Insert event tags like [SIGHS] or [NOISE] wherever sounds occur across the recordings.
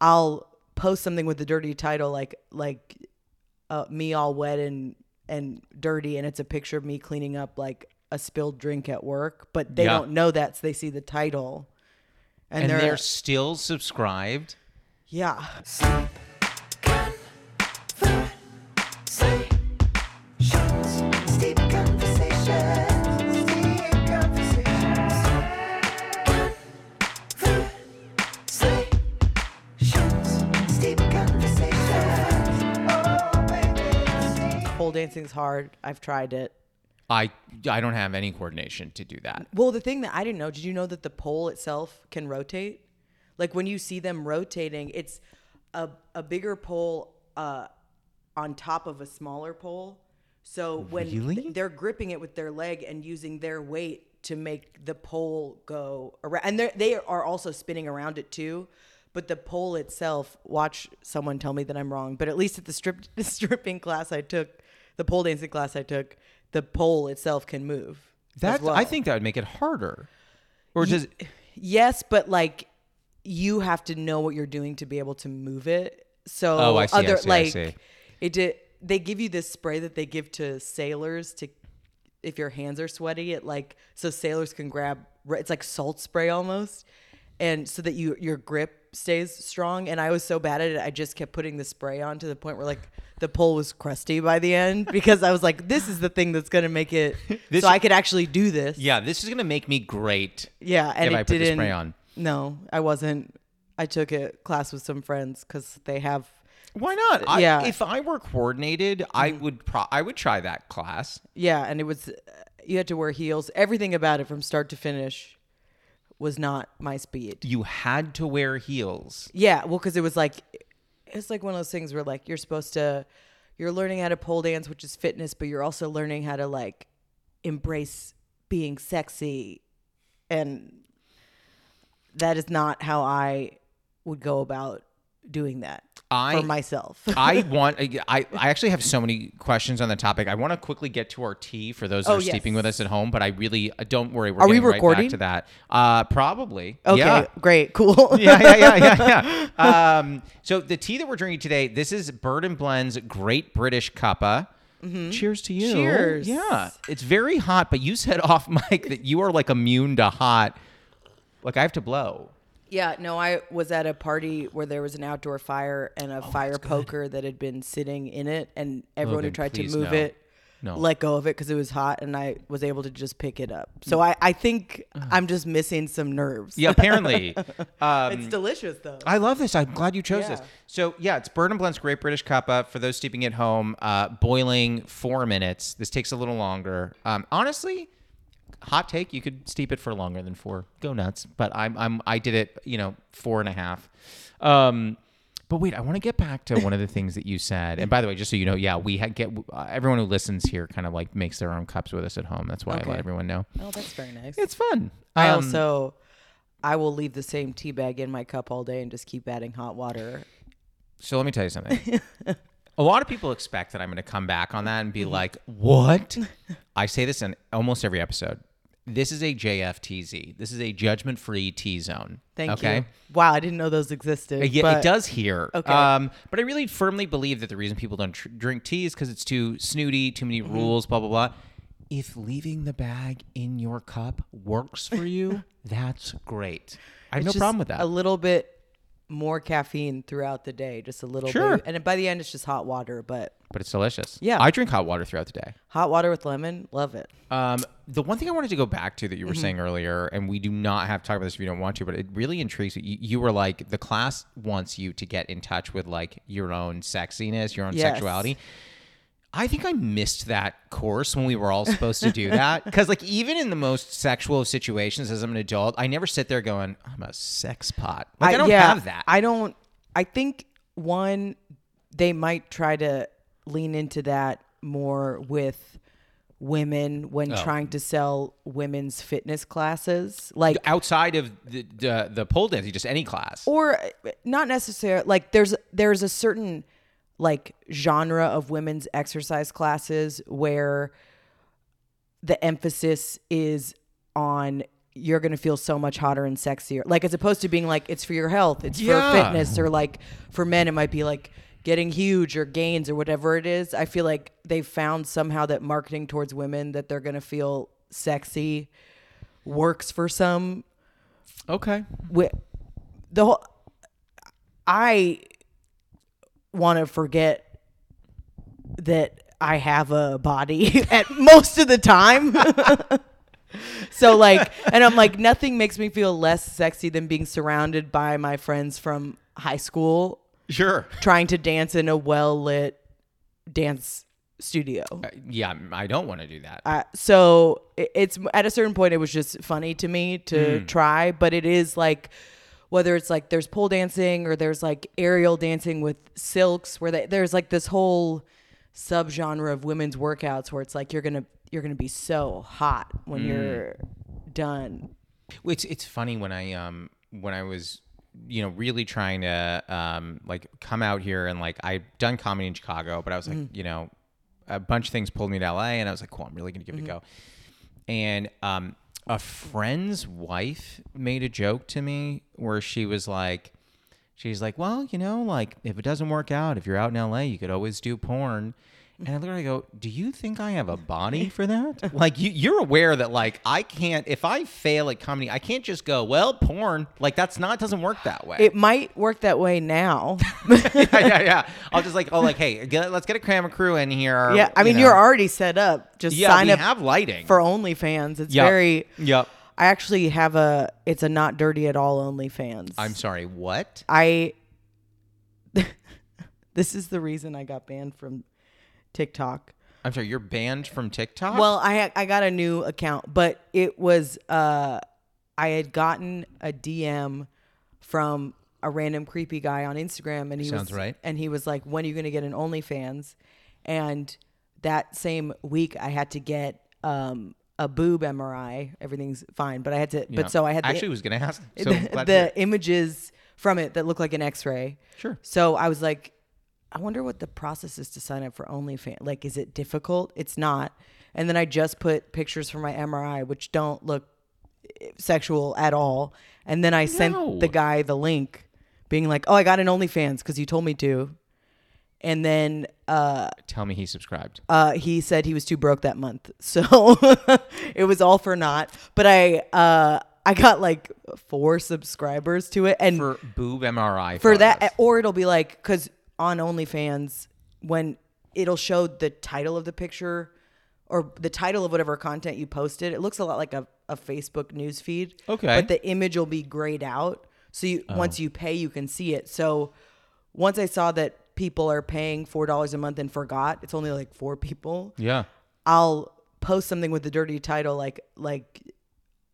I'll post something with the dirty title like like uh, me all wet and and dirty and it's a picture of me cleaning up like a spilled drink at work, but they Yeah. don't know that so they see the title. And, And they're, they're still subscribed. yeah. Dancing's hard. I've tried it. I I don't have any coordination to do that. Well, the thing that I didn't know, did you know that the pole itself can rotate? Like when you see them rotating, it's a, a bigger pole uh, on top of a smaller pole. So when Really? th- they're gripping it with their leg and using their weight to make the pole go around, and they are also spinning around it too. But the pole itself, watch someone tell me that I'm wrong. But at least at the strip [LAUGHS] the stripping class I took, the pole dancing class I took, the pole itself can move. That well. I think that would make it harder. Or just. Yes, but like you have to know what you're doing to be able to move it. So Oh, I see, I other see, I like see. it did they give you this spray that they give to sailors to if your hands are sweaty, it like so sailors can grab it's like salt spray almost. And so that you your grip stays strong. And I was so bad at it, I just kept putting the spray on to the point where like the pole was crusty by the end [LAUGHS] because I was like, this is the thing that's gonna make it [LAUGHS] This- so I could actually do this. yeah, this is gonna make me great. Yeah, and if it I put the spray on. No, I wasn't. I took a class with some friends because they have. Why not? I, Yeah. Mm-hmm. If I were coordinated, I would pro- I would try that class. Yeah, and it was. You had to wear heels. Everything about it from start to finish was not my speed. You had to wear heels. Yeah, well, because it was like, it's like one of those things where like you're supposed to, you're learning how to pole dance, which is fitness, but you're also learning how to like embrace being sexy, and that is not how I would go about doing that I for myself. [LAUGHS] I [LAUGHS] want. I I actually have so many questions on the topic. I want to quickly get to our tea for those that Oh, are sleeping yes. with us at home. But I really uh, don't worry. We're Are we right recording? back to that. Uh, probably. Okay, Yeah. great, cool. [LAUGHS] yeah, yeah, yeah, yeah, yeah. Um, so the tea that we're drinking today, this is Bird and Blend's Great British Cuppa. Cheers to you. Mm-hmm. Cheers. Yeah, it's very hot, but you said off mic that you are like immune to hot. Like I have to blow. Yeah, no, I was at a party where there was an outdoor fire and Oh, a fire poker that had been sitting in it, and everyone who then tried to move no. it No. let go of it because it was hot, and I was able to just pick it up. So I, I think I'm just missing some nerves. Yeah, apparently. [LAUGHS] Um, it's delicious though. I love this. I'm glad you chose this. So yeah, it's Bird and Blend's Great British Cuppa for those steeping at home. Uh, boiling four minutes. This takes a little longer. Um, honestly, hot take: you could steep it for longer than four. Go nuts. But I'm I'm I did it. You know, four and a half. Um, but wait, I want to get back to one of the things that you said. And by the way, just so you know, yeah, we get uh, everyone who listens here kind of like makes their own cups with us at home. That's why I let everyone know. oh, that's very nice. It's fun. I Um, also, I will leave the same tea bag in my cup all day and just keep adding hot water. So let me tell you something. [LAUGHS] a lot of people expect that I'm going to come back on that and Mm-hmm. be like, "What?" I say this in almost every episode. This is a JFTZ. This is a judgment-free T zone. Thank okay? you. Wow, I didn't know those existed. Yeah, but it does here. Okay. Um, but I really firmly believe that the reason people don't tr- drink tea is because it's too snooty, too Mm-hmm. many rules, blah blah blah. If leaving the bag in your cup works for you, [LAUGHS] that's great. I have It's no problem with that. A little bit more caffeine throughout the day, just a little Sure. bit. And by the end, it's just hot water, but but it's delicious. Yeah. I drink hot water throughout the day. hot water with lemon, love it. Um, the one thing I wanted to go back to that you Mm-hmm. were saying earlier, and we do not have to talk about this if you don't want to, but it really intrigues you. You, you were like, the class wants you to get in touch with like your own sexiness, your own Yes. sexuality. I think I missed that course when we were all supposed to do that. [LAUGHS] Because, like, even in the most sexual of situations as I'm an adult, I never sit there going, I'm a sex pot. Like, I, don't yeah, have that. I don't. I think one, they might try to lean into that more with women when Oh. trying to sell women's fitness classes, like Outside of the, the, the pole dancing, just any class. or uh, not necessarily like there's there's a certain like genre of women's exercise classes where the emphasis is on you're gonna feel so much hotter and sexier. Like as opposed to being like it's for your health, it's Yeah. for fitness, or like for men it might be like getting huge or gains or whatever it is. I feel like they found somehow that marketing towards women that they're gonna feel sexy works for some Okay. wi- the whole I want to forget that I have a body [LAUGHS] at most of the time. [LAUGHS] so like and I'm like nothing makes me feel less sexy than being surrounded by my friends from high school Sure. trying to dance in a well-lit dance studio. Yeah, I don't want to do that. Uh, so it- it's at a certain point it was just funny to me to try but it is like whether it's like there's pole dancing or there's like aerial dancing with silks where they, there's like this whole subgenre of women's workouts where it's like you're gonna you're gonna be so hot when you're done. It's it's funny when I um when I was you know really trying to um like come out here and like I've done comedy in Chicago, but I was like you know a bunch of things pulled me to LA, and I was like, cool, I'm really gonna give it a go. And um a friend's wife made a joke to me where she was like. She's like, well, you know, like if it doesn't work out, if you're out in LA, you could always do porn. And I literally go, do you think I have a body [LAUGHS] for that? like you, you're aware that like I can't, if I fail at comedy, I can't just go, well, porn. Like that's not, doesn't work that way. it might work that way now [LAUGHS] yeah, yeah, yeah. I'll just like, oh, like, hey, get, let's get a camera crew in here. yeah i you mean know. you're already set up just yeah, sign we up have lighting for onlyfans it's Yep. very Yep. i actually have a it's a not dirty at all onlyfans I'm sorry. What? I [LAUGHS] this is the reason I got banned from TikTok. I'm sorry. You're banned from TikTok. Well, I I got a new account, but it was uh I had gotten a DM from a random creepy guy on Instagram and he Sounds was right. and he was like when are you going to get an OnlyFans? And that same week I had to get um a boob MRI. Everything's fine, but I had to Yeah. but so I had the, actually was gonna ask. [LAUGHS] So the, glad to hear. the images from it that look like an X-ray. Sure. So I was like, I wonder what the process is to sign up for OnlyFans. Like, is it difficult? It's not. And then I just put pictures from my MRI, which don't look eh, sexual at all. And then I No. sent the guy the link, being like, "Oh, I got an OnlyFans because you told me to." And then uh, Tell me he subscribed. uh, he said he was too broke that month, [LAUGHS] so it was all for naught. But I uh, I got like four subscribers to it, and for boob MRI for that or it'll be like because on onlyfans when it'll show the title of the picture or the title of whatever content you posted it looks a lot like a, a facebook news feed Okay. but the image will be grayed out so you once you pay you can see it so once i saw that people are paying four dollars a month and forgot it's only like four people Yeah. I'll post something with the dirty title like like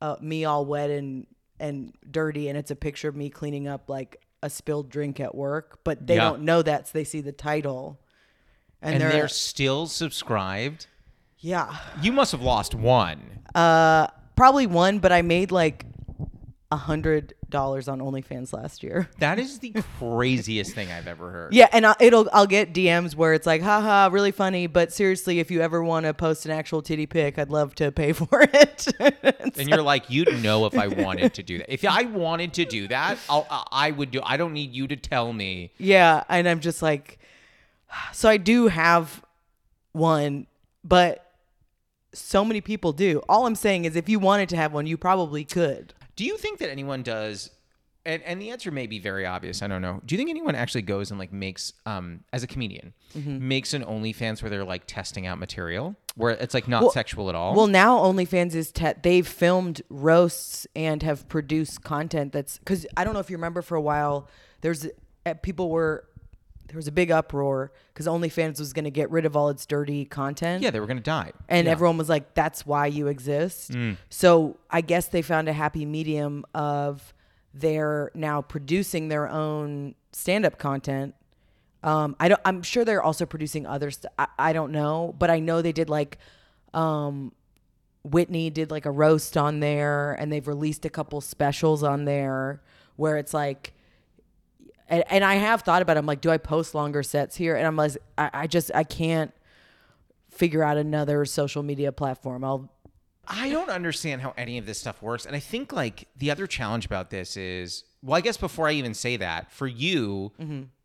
uh, me all wet and and dirty and it's a picture of me cleaning up like a spilled drink at work but they Yeah. don't know that so they see the title and, And they're, they're still subscribed. yeah You must have lost one. uh probably one but I made like hundred dollars on OnlyFans last year [LAUGHS] That is the craziest thing I've ever heard. yeah and I, it'll I'll get DMs where it's like haha really funny but seriously if you ever want to post an actual titty pic I'd love to pay [LAUGHS] for it [LAUGHS] And you're like, you'd know if I wanted to do that. If I wanted to do that, I'll, I I would do. I don't need you to tell me. Yeah, and I'm just like, [SIGHS] so I do have one, but so many people do. All I'm saying is, if you wanted to have one, you probably could. Do you think that anyone does? And, and the answer may be very obvious. I don't know. Do you think anyone actually goes and like makes, um, as a comedian, Mm-hmm. makes an OnlyFans where they're like testing out material, where it's like not Well- sexual at all? Well, now OnlyFans is te- they've filmed roasts and have produced content that's because I don't know if you remember for a while there's uh, people were there was a big uproar because OnlyFans was going to get rid of all its dirty content. yeah, they were gonna die. and Yeah. everyone was like that's why you exist so i guess they found a happy medium of they're now producing their own stand-up content um, I don't. I'm sure they're also producing other stuff. I, I don't know, but I know they did like, um, Whitney did like a roast on there, and they've released a couple specials on there where it's like, and, and I have thought about. It, I'm like, do I post longer sets here? And I'm like, I, I just I can't figure out another social media platform. I'll I don't understand how any of this stuff works. And I think like the other challenge about this is, well, I guess before I even say that, for you,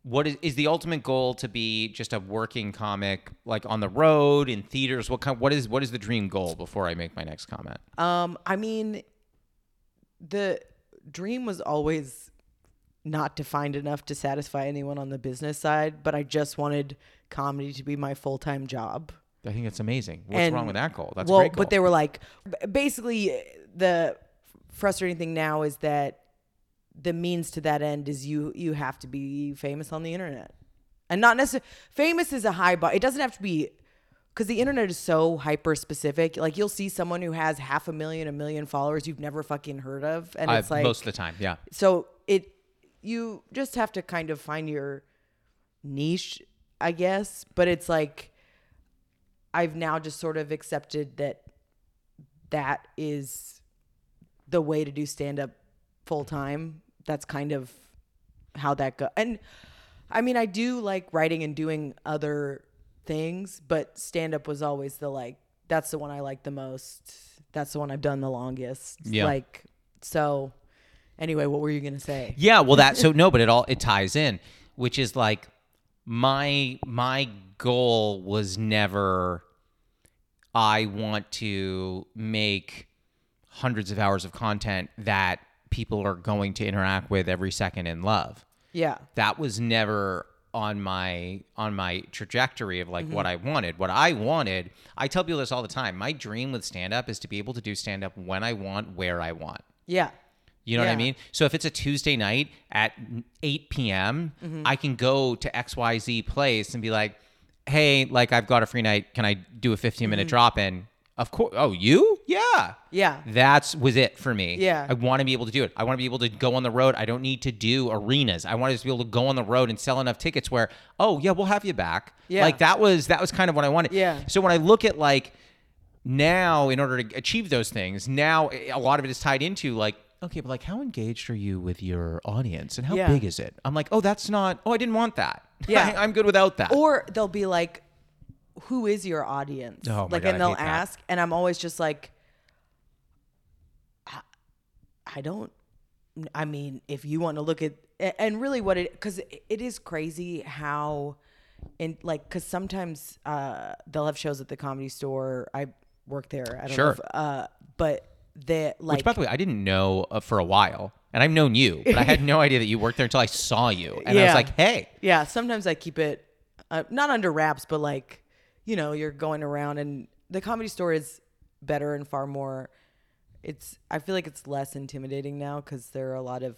what is is the ultimate goal to be just a working comic, like on the road in theaters? What kind? What is what is the dream goal? Before I make my next comment, Um, I mean, the dream was always not defined enough to satisfy anyone on the business side, but I just wanted comedy to be my full time job. I think it's amazing. What's And- wrong with that goal? That's well, goal. but they were like, basically, the frustrating thing now is that the means to that end is you you have to be famous on the internet, and not necessarily famous is a high bar. It doesn't have to be because the internet is so hyper specific. Like you'll see someone who has half a million, a million followers you've never fucking heard of, and I- it's like most of the time, yeah. so it you just have to kind of find your niche, I guess. But it's like I've now just sort of accepted that that is the way to do stand up full time. That's kind of how that go. And I mean, I do like writing and doing other things, but stand up was always the like that's the one I like the most. That's the one I've done the longest. Yeah. Like so anyway, what were you going to say? Yeah, well that so [LAUGHS] no, but it all it ties in, which is like my my goal was never I want to make hundreds of hours of content that people are going to interact with every second and love. Yeah. That was never on my on my trajectory of like what mm-hmm. I wanted. What I wanted, I tell people this all the time. My dream with stand up is to be able to do stand up when I want, where I want. Yeah. You know what I mean? So if it's a Tuesday night at 8 p.m., Mm-hmm. I can go to XYZ place and be like, hey, like I've got a free night. Can I do a 15 minute Mm-hmm. drop in? Of course. Oh, you? Yeah. Yeah. That's was it for me. Yeah. I want to be able to do it. I want to be able to go on the road. I don't need to do arenas. I want to just be able to go on the road and sell enough tickets where, oh yeah, we'll have you back. Yeah. Like that was that was kind of what I wanted. Yeah. So when I look at like now in order to achieve those things now a lot of it is tied into like okay but like how engaged are you with your audience and how Yeah. big is it i'm like oh that's not oh i didn't want that [LAUGHS] Yeah. I, am good without that Or they'll be like, "Who is your audience?" Oh my like, God, I and they'll hate that. ask, and I'm always just like, I, I don't. I mean, if you want to look at, and really, what it because it is crazy how, in like, because sometimes uh, they'll have shows at the comedy store. I work there. I don't Sure. know. If, uh, but they like which by the way i didn't know uh, for a while and i've known you but i had no [LAUGHS] idea that you worked there until i saw you and i was like hey Yeah, sometimes I keep it uh, not under wraps, but like, you know, you're going around and the comedy store is better and far more. It's I feel like it's less intimidating now because there are a lot of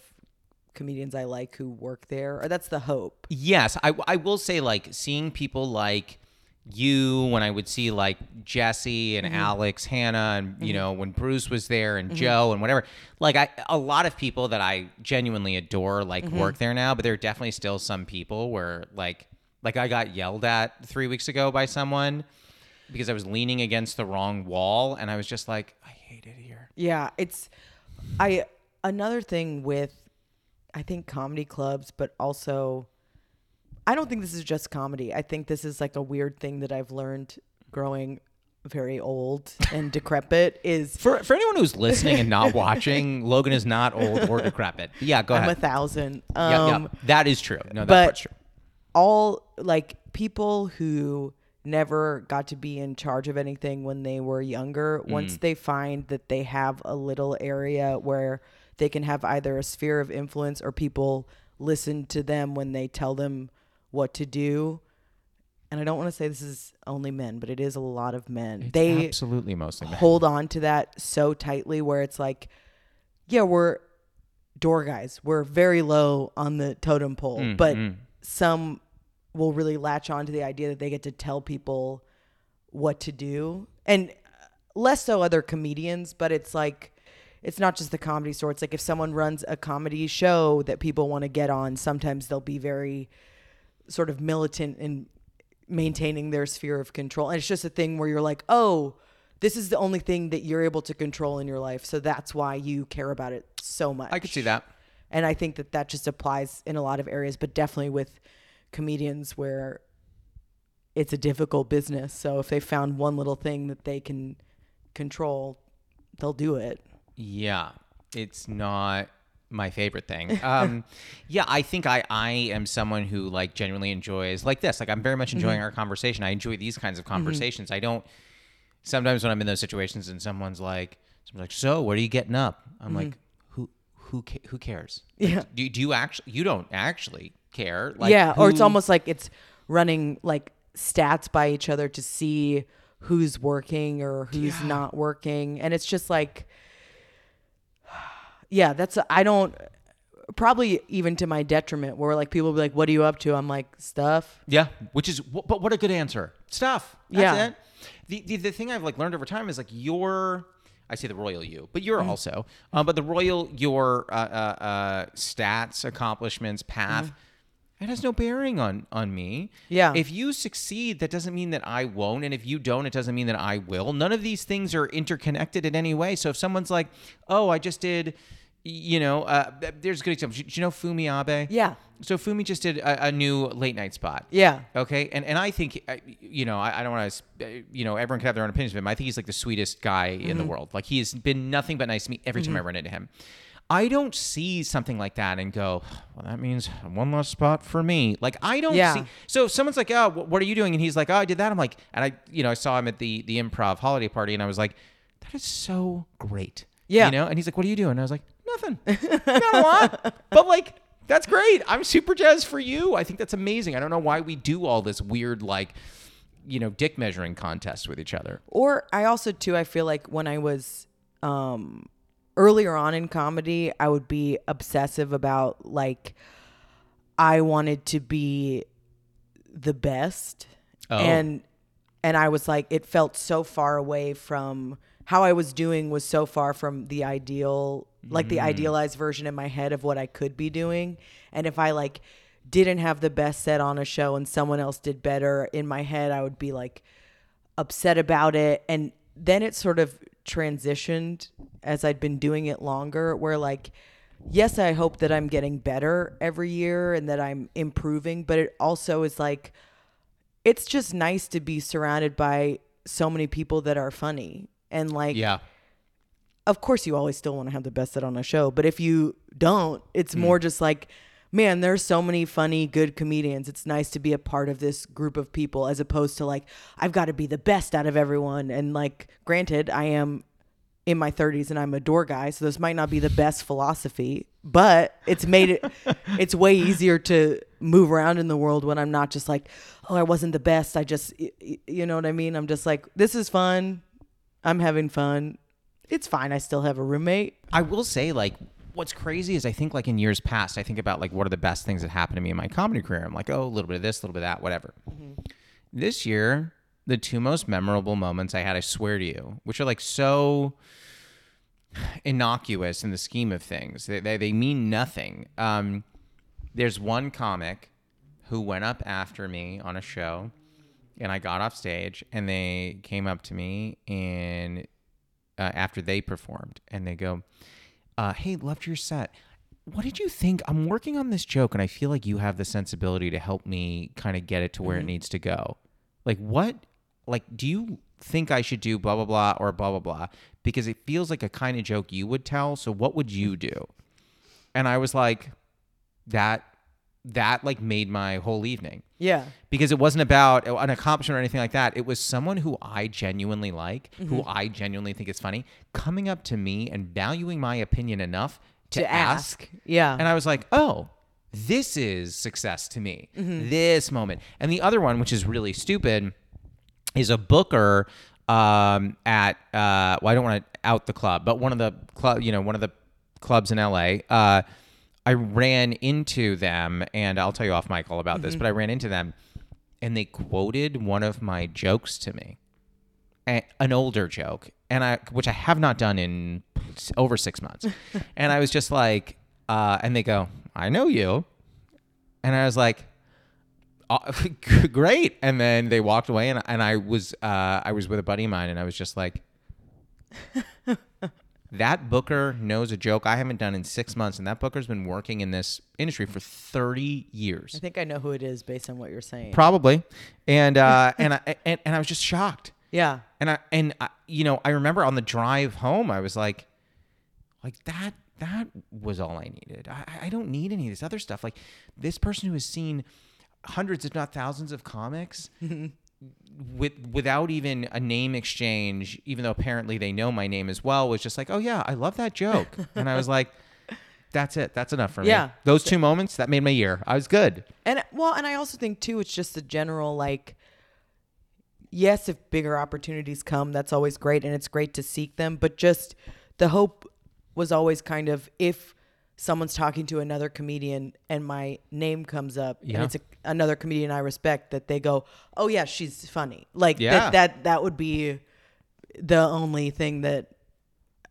comedians I like who work there, or that's the hope. Yes, I, I will say like seeing people like you when I would see like Jesse and mm-hmm. Alex, Hannah, and you mm-hmm. know when Bruce was there and mm-hmm. Joe and whatever. Like I, a lot of people that I genuinely adore like work there now, but there are definitely still some people where like like I got yelled at three weeks ago by someone because I was leaning against the wrong wall, and I was just like, I hate it here. Yeah, it's I another thing with I think comedy clubs, but also I don't think this is just comedy. I think this is like a weird thing that I've learned growing very old and decrepit is [LAUGHS] For for anyone who's listening and not watching, [LAUGHS] Logan is not old or decrepit. Yeah, go I'm a ahead. thousand. Yeah, yeah, Um, that is true. No, that but true. all like people who never got to be in charge of anything when they were younger Mm. once they find that they have a little area where they can have either a sphere of influence or people listen to them when they tell them what to do. And i don't want to say this is only men but it is a lot of men. They absolutely mostly men. hold on to that so tightly where it's like yeah we're door guys. We're very low on the totem pole Mm, but some will really latch on to the idea that they get to tell people what to do. And less so other comedians but it's like it's not just the comedy store. It's like if someone runs a comedy show that people want to get on sometimes they'll be very sort of militant in maintaining their sphere of control. And it's just a thing where you're like, oh, this is the only thing that you're able to control in your life. So that's why you care about it so much. I could see that. And I think that that just applies in a lot of areas, but definitely with comedians where it's a difficult business. So if they found one little thing that they can control, they'll do it. Yeah, it's not my favorite thing. Um, [LAUGHS] yeah, I think I I am someone who like genuinely enjoys like this. Like I'm very much enjoying mm-hmm. our conversation. I enjoy these kinds of mm-hmm. conversations. I don't. Sometimes when I'm in those situations and someone's like, someone's like, "So, what are you getting up?" I'm mm-hmm. like, "Who who ca- who cares?" Like, Yeah. Do do you actually? You don't actually care. Like, yeah, or it's almost like it's running like stats by each other to see who's working or who's not working, and it's just like, yeah, that's I don't probably even to my detriment where like people be like, "What are you up to?" I'm like, "Stuff." Yeah, which is wh- but what a good answer. Stuff. That's Yeah. it. The, the the thing I've like learned over time is like your I say the royal you, but you're also. Uh, but the royal your uh, uh, uh, stats, accomplishments, path. It has no bearing on on me. Yeah. If you succeed, that doesn't mean that I won't, and if you don't, it doesn't mean that I will. None of these things are interconnected in any way. So if someone's like, "Oh, I just did," you know, uh, there's a good example. Do you know Fumi Abe? Yeah. So Fumi just did a, a new late night spot. Yeah. Okay. And and I think, uh, you know, I, I don't want to, you know, everyone can have their own opinions of him. I think he's like the sweetest guy in Mm-hmm. the world. Like he has been nothing but nice to me every time I run into him. I don't see something like that and go, well, that means one less spot for me. Like I don't Yeah. see. So if someone's like, oh, what are you doing? And he's like, oh, I did that. I'm like, and I, you know, I saw him at the the improv holiday party, and I was like, that is so great. Yeah. You know. And he's like, what are you doing? And I was like, nothing. Not a lot, but like. That's great. I'm super jazzed for you. I think that's amazing. I don't know why we do all this weird, like, you know, dick measuring contest with each other. Or I also too I feel like when I was um earlier on in comedy, I would be obsessive about like I wanted to be the best. Oh. And and I was like it felt so far away from how I was doing was so far from the ideal like the mm. idealized version in my head of what I could be doing. And if I like didn't have the best set on a show and someone else did better in my head, I would be like upset about it. And then it sort of transitioned as I'd been doing it longer where like yes I hope that I'm getting better every year and that I'm improving but it also is like it's just nice to be surrounded by so many people that are funny and like Yeah. of course you always still want to have the best set on a show but if you don't it's more mm. just like man there's so many funny good comedians. It's nice to be a part of this group of people as opposed to like i've got to be the best out of everyone. And like granted i am in my 30s and i'm a door guy so this might not be the best [LAUGHS] philosophy but it's made it it's way easier to move around in the world when i'm not just like oh i wasn't the best. I just you know what i mean? I'm just like this is fun i'm having fun it's fine. I still have a roommate. I will say, like, what's crazy is I think, like, in years past, I think about, like, what are the best things that happened to me in my comedy career? I'm like, oh, a little bit of this, a little bit of that, whatever. This year, the two most memorable moments I had, I swear to you, which are, like, so innocuous in the scheme of things, they, they, they mean nothing. Um, there's one comic who went up after me on a show and I got off stage and they came up to me and uh, after they performed and they go, uh, "Hey, loved your set. What did you think? I'm working on this joke and I feel like you have the sensibility to help me kind of get it to where it needs to go. Like what? Like do you think I should do blah blah blah or blah blah blah? Because it feels like a kind of joke you would tell. So what would you do?" And I was like, "That." That like made my whole evening Yeah. because it wasn't about an accomplishment or anything like that. It was someone who I genuinely like, who Mm-hmm. I genuinely think is funny, coming up to me and valuing my opinion enough to, To ask. ask. Yeah. And I was like, oh, this is success to me. Mm-hmm. This moment. And the other one, which is really stupid, is a booker um, at uh, well, I don't want to out the club, but one of the club, you know, one of the clubs in LA. Uh, I ran into them, and I'll tell you off mic all about this, but I ran into them, and they quoted one of my jokes to me, a- an older joke, and I which I have not done in over six months, [LAUGHS] and I was just like, uh, and they go, "I know you," and I was like, "Uh, [LAUGHS] great. And then they walked away and, and i was uh, i was with a buddy of mine and i was just like [LAUGHS] that booker knows a joke i haven't done in six months and that booker's been working in this industry for 30 years I think I know who it is based on what you're saying. probably and uh [LAUGHS] and i and, and i was just shocked Yeah. And I and I, you know, I remember on the drive home, I was like, like that that was all I needed. I, I don't need any of this other stuff. Like this person who has seen hundreds, if not thousands, of comics. [LAUGHS] With without even a name exchange, even though apparently they know my name as well, was just like, oh yeah, I love that joke, [LAUGHS] and I was like, that's it, that's enough for me. Yeah. those two moments that made my year. I was good. And well, and I also think too, it's just the general like. Yes, if bigger opportunities come, that's always great, and it's great to seek them. But just the hope was always kind of if someone's talking to another comedian and my name comes up Yeah. and it's a, another comedian I respect, that they go, "Oh yeah, she's funny." Like Yeah. that, that that would be the only thing that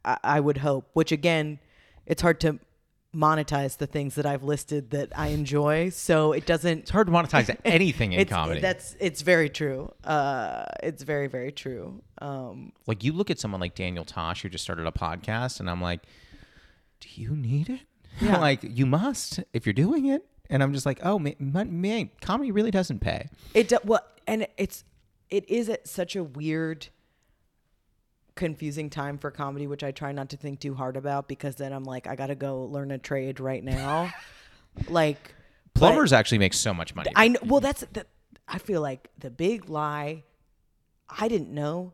I, I would hope. Which again, it's hard to monetize the things that I've listed that I enjoy, so it doesn't. It's hard to monetize [LAUGHS] anything in comedy. That's it's very true. Uh, it's very very true. Um, like you look at someone like Daniel Tosh who just started a podcast and I'm like, do you need it? Yeah. like you must if you're doing it. And I'm just like, oh man, comedy really doesn't pay. it do, well, and it's it is at such a weird, confusing time for comedy, which I try not to think too hard about because then I'm like, I gotta go learn a trade right now. [LAUGHS] like but- Plumbers actually make so much money. I know. Well, that's the. I feel like the big lie. I didn't know,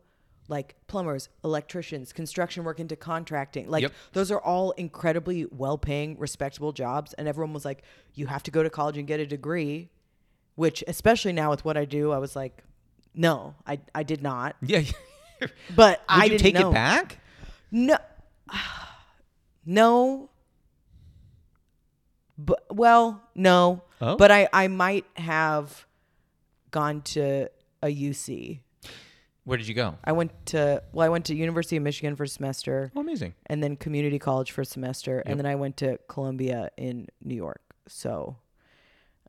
like plumbers, electricians, construction work into contracting. Like Yep. those are all incredibly well-paying, respectable jobs, and everyone was like, "You have to go to college and get a degree," which, especially now with what I do, I was like, "No, I I did not." [LAUGHS] yeah. [LAUGHS] But Would I you didn't take know. it back? No. [SIGHS] No. But well, no. Oh. But I I might have gone to a UC. Where did you go? I went to well, I went to University of Michigan for a semester Oh, amazing. and then community college for a semester and then I went to Columbia in New York. So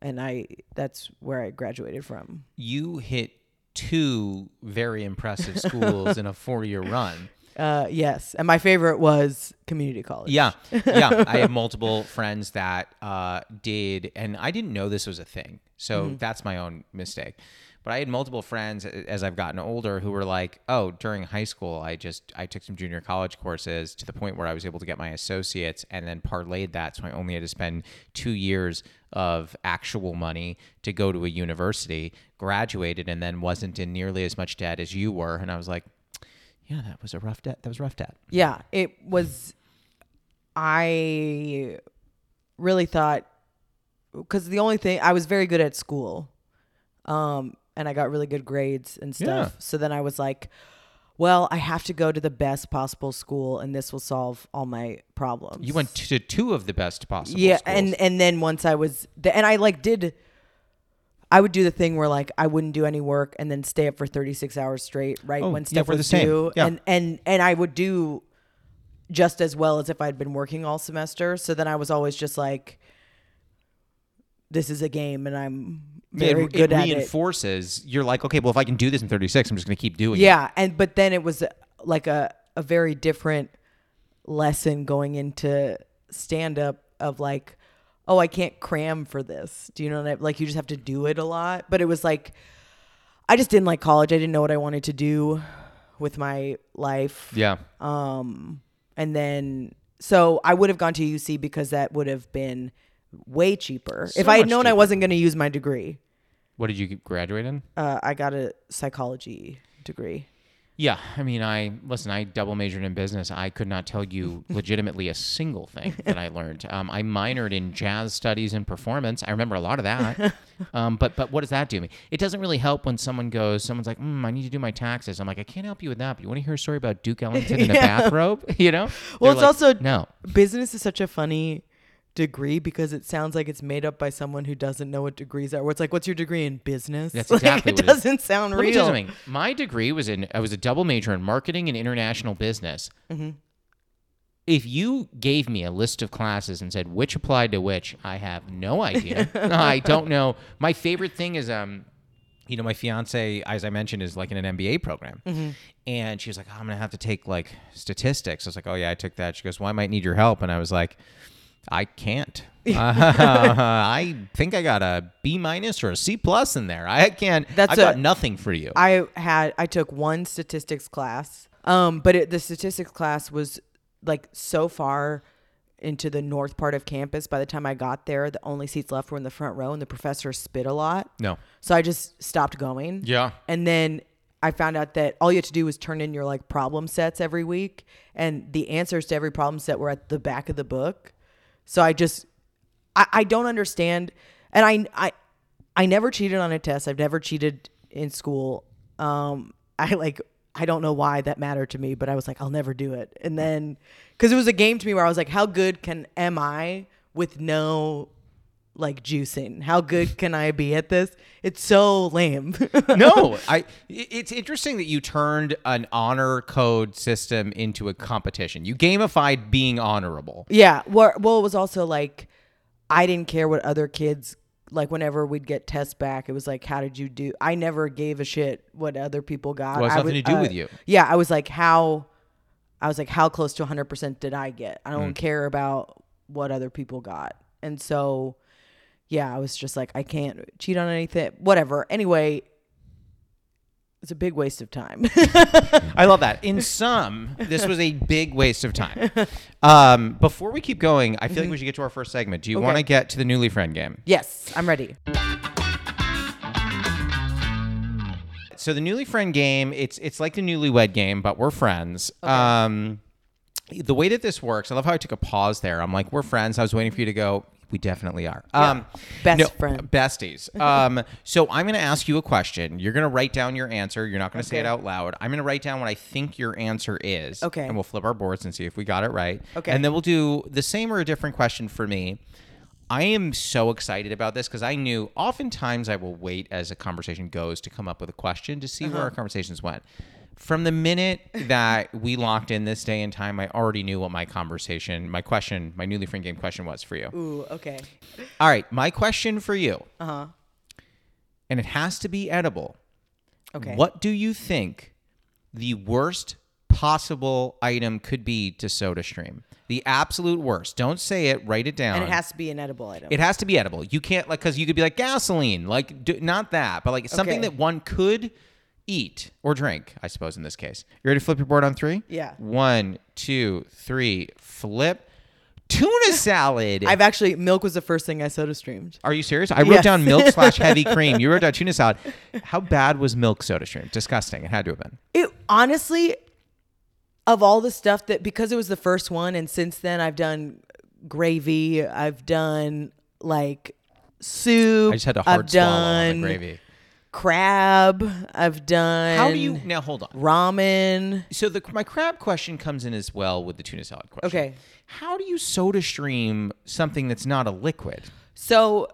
and I that's where I graduated from. You hit two very impressive schools in a [LAUGHS] four year run. Uh yes. And my favorite was community college. Yeah, yeah. I have [LAUGHS] multiple friends that uh, did, and I didn't know this was a thing. So that's my own mistake. But I had multiple friends as I've gotten older who were like, "Oh, during high school, I just I took some junior college courses to the point where I was able to get my associates, and then parlayed that, so I only had to spend two years of actual money to go to a university, graduated, and then wasn't in nearly as much debt as you were." And I was like, "Yeah, that was a rough debt. That was rough debt." Yeah, it was. I really thought because the only thing I was very good at school, um, and I got really good grades and stuff. Yeah. So then I was like, well, I have to go to the best possible school, and this will solve all my problems. You went to two of the best possible. yeah, schools. and and then once I was, th- and I like did. I would do the thing where like I wouldn't do any work and then stay up for 36 hours straight right Oh, when yeah, stuff the was same. due Yeah. and and and I would do just as well as if I'd been working all semester so then I was always just like this is a game and I'm very it, good it at it. reinforces. You're like, okay, well, if I can do this in 36, I'm just going to keep doing it. Yeah, and but then it was uh, like a a very different lesson going into stand up of like, oh, I can't cram for this. Do you know what I like? You just have to do it a lot. But it was like, I just didn't like college. I didn't know what I wanted to do with my life. Yeah. Um, and then so I would have gone to UC because that would have been way cheaper So if I had known I wasn't going to use my degree. What did you graduate in? Uh, I got a psychology degree. Yeah, I mean, I listen. I double majored in business. I could not tell you [LAUGHS] legitimately a single thing that I learned. Um, I minored in jazz studies and performance. I remember a lot of that. [LAUGHS] Um, but but what does that do me? It doesn't really help when someone goes, someone's like, mm, "I need to do my taxes." I'm like, I can't help you with that. But you want to hear a story about Duke [LAUGHS] Ellington in a bathrobe? You know? Well, They're it's like, also no. business is such a funny degree because it sounds like it's made up by someone who doesn't know what degrees are. Where it's like, what's your degree in business? That's [LAUGHS] Like, exactly it what it is. doesn't sound Let me tell real. something. My degree was in I was a double major in marketing and international business. Mm-hmm. If you gave me a list of classes and said which applied to which, I have no idea. [LAUGHS] I don't know. My favorite thing is um you know, my fiance, as I mentioned, is like in an MBA program. Mm-hmm. And she was like, oh, I'm going to have to take like statistics. I was like, oh, yeah, I took that. She goes, well, I might need your help. And I was like, I can't. Uh, [LAUGHS] [LAUGHS] I think I got a B minus or a C plus in there. I can't. That's a- got nothing for you. I had I took one statistics class, um, but it, the statistics class was like so far into the north part of campus. By the time I got there, the only seats left were in the front row, and the professor spit a lot. no. So I just stopped going. Yeah. And then I found out that all you had to do was turn in your like problem sets every week, and the answers to every problem set were at the back of the book. So I just, I, I don't understand, and I, I, I never cheated on a test. I've never cheated in school. Um, I like, I don't know why that mattered to me, but I was like, I'll never do it. And then, because it was a game to me where I was like, how good can am I with no like juicing? How good can I be at this? It's so lame. [LAUGHS] no, I. It's interesting that you turned an honor code system into a competition. You gamified being honorable. Yeah. Well, well, it was also like I didn't care what other kids like. Whenever we'd get tests back, it was like, "How did you do?" I never gave a shit what other people got. Well, I nothing was- to do uh, with you. Yeah, I was like, how? I was like, how close to 100 percent did I get? I Mm. don't care about what other people got, and so yeah, I was just like, I can't cheat on anything. Whatever. Anyway. It's a big waste of time. [LAUGHS] I love that. In sum, this was a big waste of time. Um, before we keep going, I feel like we should get to our first segment. Do you Okay. want to get to the newly friend game? yes, I'm ready. So the newly friend game, it's it's like the newlywed game, but we're friends. Um, the way that this works, I love how I took a pause there. I'm like, we're friends. I was waiting for you to go. We definitely are. Um, Best friend. besties. [LAUGHS] um, so I'm going to ask you a question. You're going to write down your answer. You're not going to say it out loud. I'm going to write down what I think your answer is. Okay. And we'll flip our boards and see if we got it right. Okay. And then we'll do the same or a different question for me. I am so excited about this because I knew oftentimes I will wait as a conversation goes to come up with a question to see Uh-huh. where our conversations went. From the minute that we locked in this day and time, I already knew what my conversation, my question, my newly friend game question was for you. Ooh, okay. All right, my question for you, Uh huh. and it has to be edible. Okay. What do you think the worst possible item could be to SodaStream? The absolute worst. Don't say it. Write it down. And it has to be an edible item. It has to be edible. You can't like because you could be like gasoline, like do, not that, but like something Okay. that one could eat or drink. I suppose in this case. You ready to flip your board on three? Yeah. One, two, three. Flip. Tuna [LAUGHS] salad. I've actually milk was the first thing I soda streamed. Are you serious? I wrote Yes. down milk slash heavy [LAUGHS] cream. You wrote down tuna salad. How bad was milk soda stream? Disgusting. It had to have been. It honestly, of all the stuff that because it was the first one, and since then I've done gravy, I've done like soup. I just had a hard I've swallow done on the gravy. Crab. I've done. How do you now? Hold on. ramen? So the my crab question comes in as well with the tuna salad question. Okay. How do you soda stream something that's not a liquid? So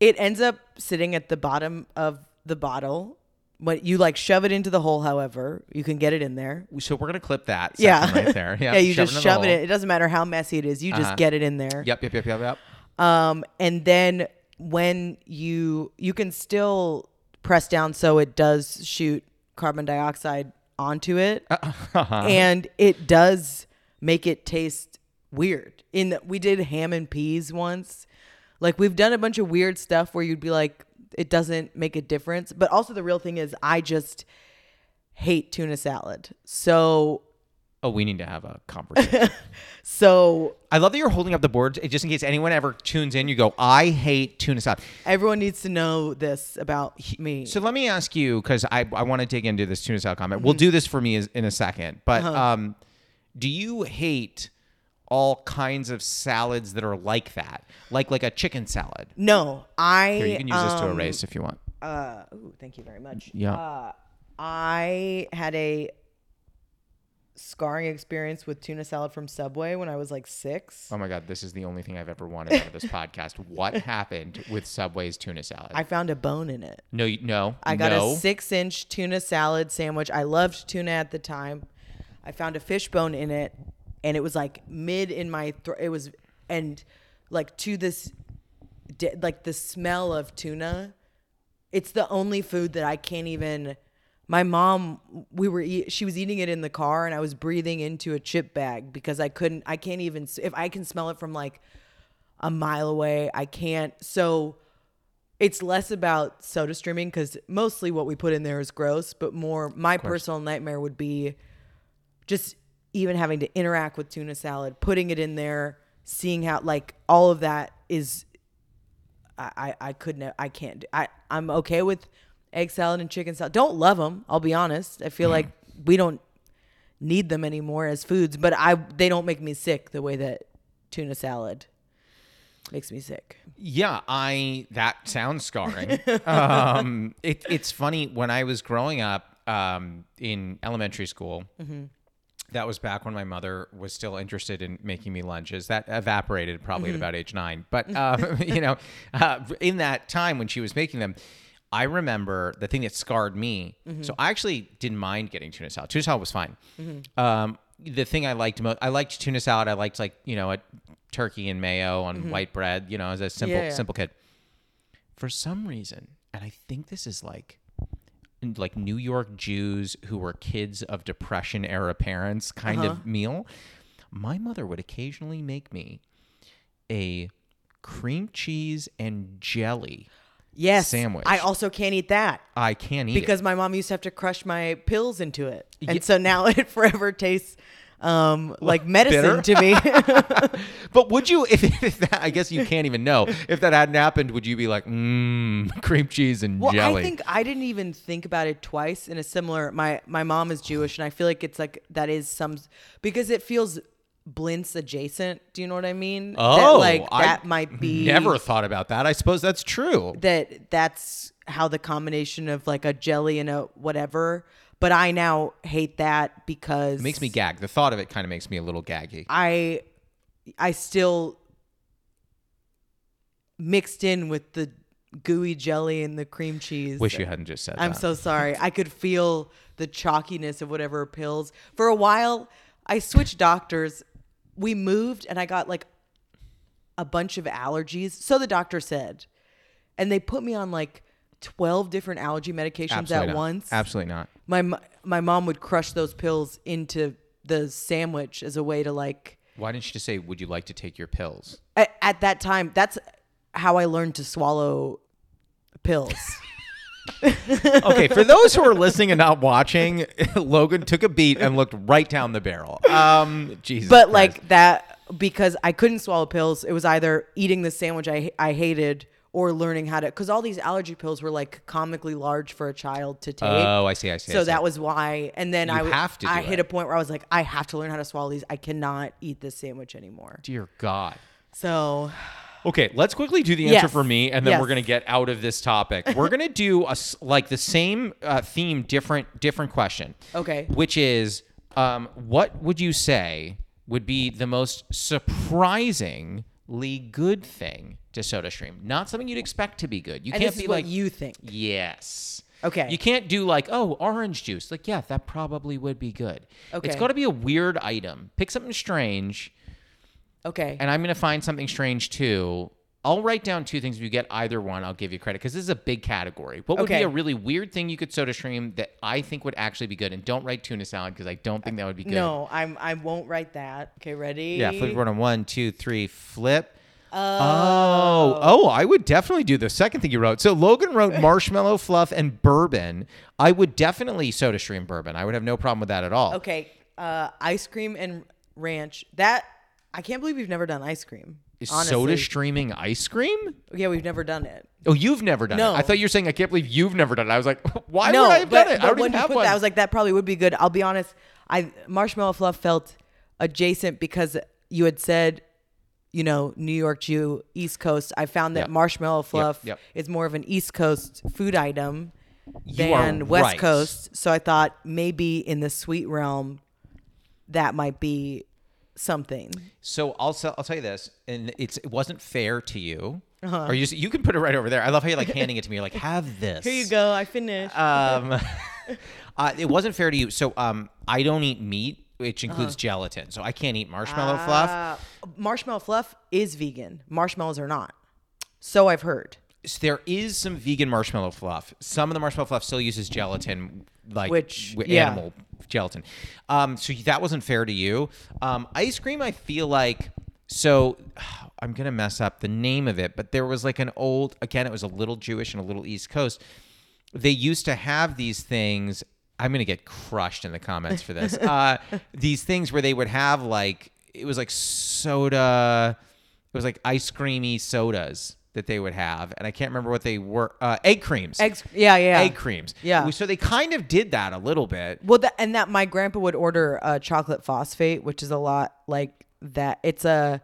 it ends up sitting at the bottom of the bottle. But you like shove it into the hole, however, you can get it in there. So we're gonna clip that. Yeah, right there. [LAUGHS] Yeah, yeah. You shove just shove it in. It doesn't matter how messy it is. You just Uh-huh. get it in there. Yep, yep, yep, yep, yep. Um, and then when you you can still press down so it does shoot carbon dioxide onto it, [LAUGHS] Uh-huh. and it does make it taste weird. In the, we did ham and peas once. Like we've done a bunch of weird stuff where you'd be like, it doesn't make a difference. But also the real thing is, I just hate tuna salad. So Oh, we need to have a conversation. [LAUGHS] so I love that you're holding up the board just in case anyone ever tunes in. You go, I hate tuna salad. everyone needs to know this about me. So let me ask you because I, I want to dig into this tuna salad comment. Mm-hmm. We'll do this for me in a second. But Uh-huh. um, do you hate all kinds of salads that are like that, like like a chicken salad? No, I. Here, you can use this to um, erase if you want. Uh, ooh, thank you very much. Yeah. Uh, I had a scarring experience with tuna salad from Subway when I was like six. Oh my god, this is the only thing I've ever wanted out of this podcast. [LAUGHS] What happened with Subway's tuna salad? I found a bone in it. no, you- no, I got no. a six inch tuna salad sandwich. I loved tuna at the time. I found a fish bone in it, and it was like mid in my throat. It was, and like to this, like the smell of tuna. It's the only food that I can't even. My mom, we were eat, she was eating it in the car, and I was breathing into a chip bag because I couldn't. I can't even. If I can smell it from like a mile away. I can't. So it's less about soda streaming because mostly what we put in there is gross, but more my personal nightmare would be just even having to interact with tuna salad, putting it in there, seeing how like all of that is. I I, I couldn't. I can't. I I'm okay with egg salad and chicken salad. Don't love them. I'll be honest. I feel like we don't need them anymore as foods, but I they don't make me sick the way that tuna salad makes me sick. Yeah, I that sounds scarring. [LAUGHS] um, it, it's funny when I was growing up um, in elementary school. That was back when my mother was still interested in making me lunches. That evaporated probably at about age nine. But um, [LAUGHS] [LAUGHS] you know, uh, in that time when she was making them, I remember the thing that scarred me. So I actually didn't mind getting tuna salad. Tuna salad was fine. Um, the thing I liked most, I liked tuna salad. I liked like you know a turkey and mayo on white bread. You know, as a simple Yeah, yeah. simple kid. For some reason, and I think this is like like New York Jews who were kids of Depression era parents kind Uh-huh. of meal. My mother would occasionally make me a cream cheese and jelly. Yes, Sandwich. I also can't eat that I can't eat because it. my mom used to have to crush my pills into it, and Ye- so now [LAUGHS] it forever tastes um, like medicine to me. [LAUGHS] [LAUGHS] But would you, if, if that, I guess you can't even know if that hadn't happened, would you be like, mmm, cream cheese and well, jelly? I think I didn't even think about it twice in a similar. My my mom is Jewish, and I feel like it's like that is some because it feels blintz adjacent. Do you know what I mean? oh, that, like I that might be Never thought about that. I suppose that's true. that that's how the combination of like a jelly and a whatever. But I now hate that because It makes me gag. The thought of it kind of makes me a little gaggy. I I still mixed in with the gooey jelly and the cream cheese. Wish you hadn't just said that. I'm that. so sorry. I could feel the chalkiness of whatever pills. For a while, I switched doctors. We moved and I got like a bunch of allergies. So the doctor said. And they put me on like 12 different allergy medications Absolutely at not. once. Absolutely not. My my mom would crush those pills into the sandwich as a way to like Why didn't you just say, "Would you like to take your pills"? at, at that time that's how I learned to swallow pills. Okay, for those who are listening and not watching, [LAUGHS] Logan took a beat and looked right down the barrel. Um, Jesus. but Christ. like that because I couldn't swallow pills. It was either eating the sandwich I I hated or learning how to because all these allergy pills were like comically large for a child to take. Oh, I see. I see. I so see. that was why. And then You I have to I hit it. a point where I was like, I have to learn how to swallow these. I cannot eat this sandwich anymore. Dear God. So Okay, let's quickly do the answer Yes. for me, and then Yes. we're gonna get out of this topic. We're gonna [LAUGHS] do a like the same uh, theme, different different question. Okay. Which is, um, what would you say would be the most surprisingly good thing to SodaStream? Not something you'd expect to be good. You and can't be what like you think. Yes. Okay. You can't do like, oh, orange juice. Like, yeah, that probably would be good. Okay. It's got to be a weird item. Pick something strange, Okay. and I'm going to find something strange too. I'll write down two things. If you get either one, I'll give you credit because this is a big category. What would be a really weird thing you could soda stream that I think would actually be good? And don't write tuna salad because I don't think that would be good. no, I'm I won't write that. Okay, ready? Yeah, flip board on one, two, three, flip. Oh. oh, I would definitely do the second thing you wrote. So Logan wrote [LAUGHS] marshmallow fluff and bourbon. I would definitely soda stream bourbon. I would have no problem with that at all. Okay, uh, ice cream and ranch. That I can't believe we've never done ice cream. Is honestly. soda streaming ice cream? Yeah, we've never done it. Oh, you've never done No. it. I thought you were saying I can't believe you've never done it. I was like, [LAUGHS] why no, would I have but, done it? I don't when even you have one. that, I was like, that probably would be good. I'll be honest. I marshmallow fluff felt adjacent because you had said, you know, New York Jew, East Coast. I found that Yep. marshmallow fluff yep. is more of an East Coast food item You than West right. Coast. So I thought maybe in the sweet realm, that might be something. So I'll sell, I'll tell you this, and it's it wasn't fair to you. Uh-huh. Or you you can put it right over there. I love how you're like handing it to me. You're like, have [LAUGHS] this. Here you go. I finished. Um, [LAUGHS] [LAUGHS] uh, it wasn't fair to you. So um, I don't eat meat, which Uh-huh. includes gelatin. So I can't eat marshmallow fluff. Uh, marshmallow fluff is vegan. Marshmallows are not. So I've heard. So there is some vegan marshmallow fluff. Some of the marshmallow fluff still uses gelatin, like Which- wi- yeah. animal gelatin. Um, so that wasn't fair to you. Um, ice cream, I feel like so [SIGHS] I'm gonna mess up the name of it, but there was like an old again, it was a little Jewish and a little East Coast. They used to have these things. I'm gonna get crushed in the comments for this. [LAUGHS] uh, these things where they would have like it was like soda, it was like ice creamy sodas that they would have, and I can't remember what they were. Uh, egg creams. Eggs. Yeah, yeah. Egg creams. Yeah. So they kind of did that a little bit. Well, that, and that my grandpa would order uh, chocolate phosphate, which is a lot like that. It's a,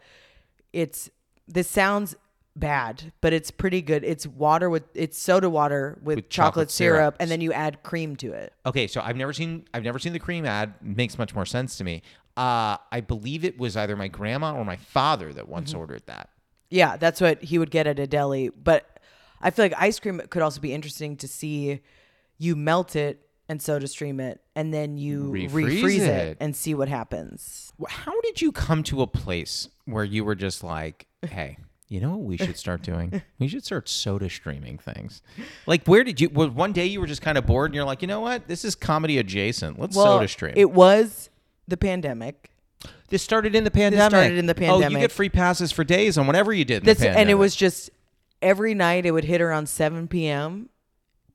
it's this sounds bad, but it's pretty good. It's water with it's soda water with, With chocolate, chocolate syrup, syrup. and then you add cream to it. Okay, so I've never seen I've never seen the cream ad. Makes much more sense to me. Uh, I believe it was either my grandma or my father that once Mm-hmm. ordered that. Yeah, that's what he would get at a deli. But I feel like ice cream could also be interesting to see. You melt it and soda stream it, and then you Refreeze refreeze, it. it. and see what happens. How did you come to a place where you were just like, [LAUGHS] hey, you know what we should start doing? We should start soda streaming things. Like, where did you? Was one day you were just kind of bored and you're like, you know what? This is comedy adjacent. Let's soda stream. it was the pandemic. This started in the pandemic. started in the pandemic. Oh, you get free passes for days on whatever you did. The and it was just every night it would hit around 7 p.m.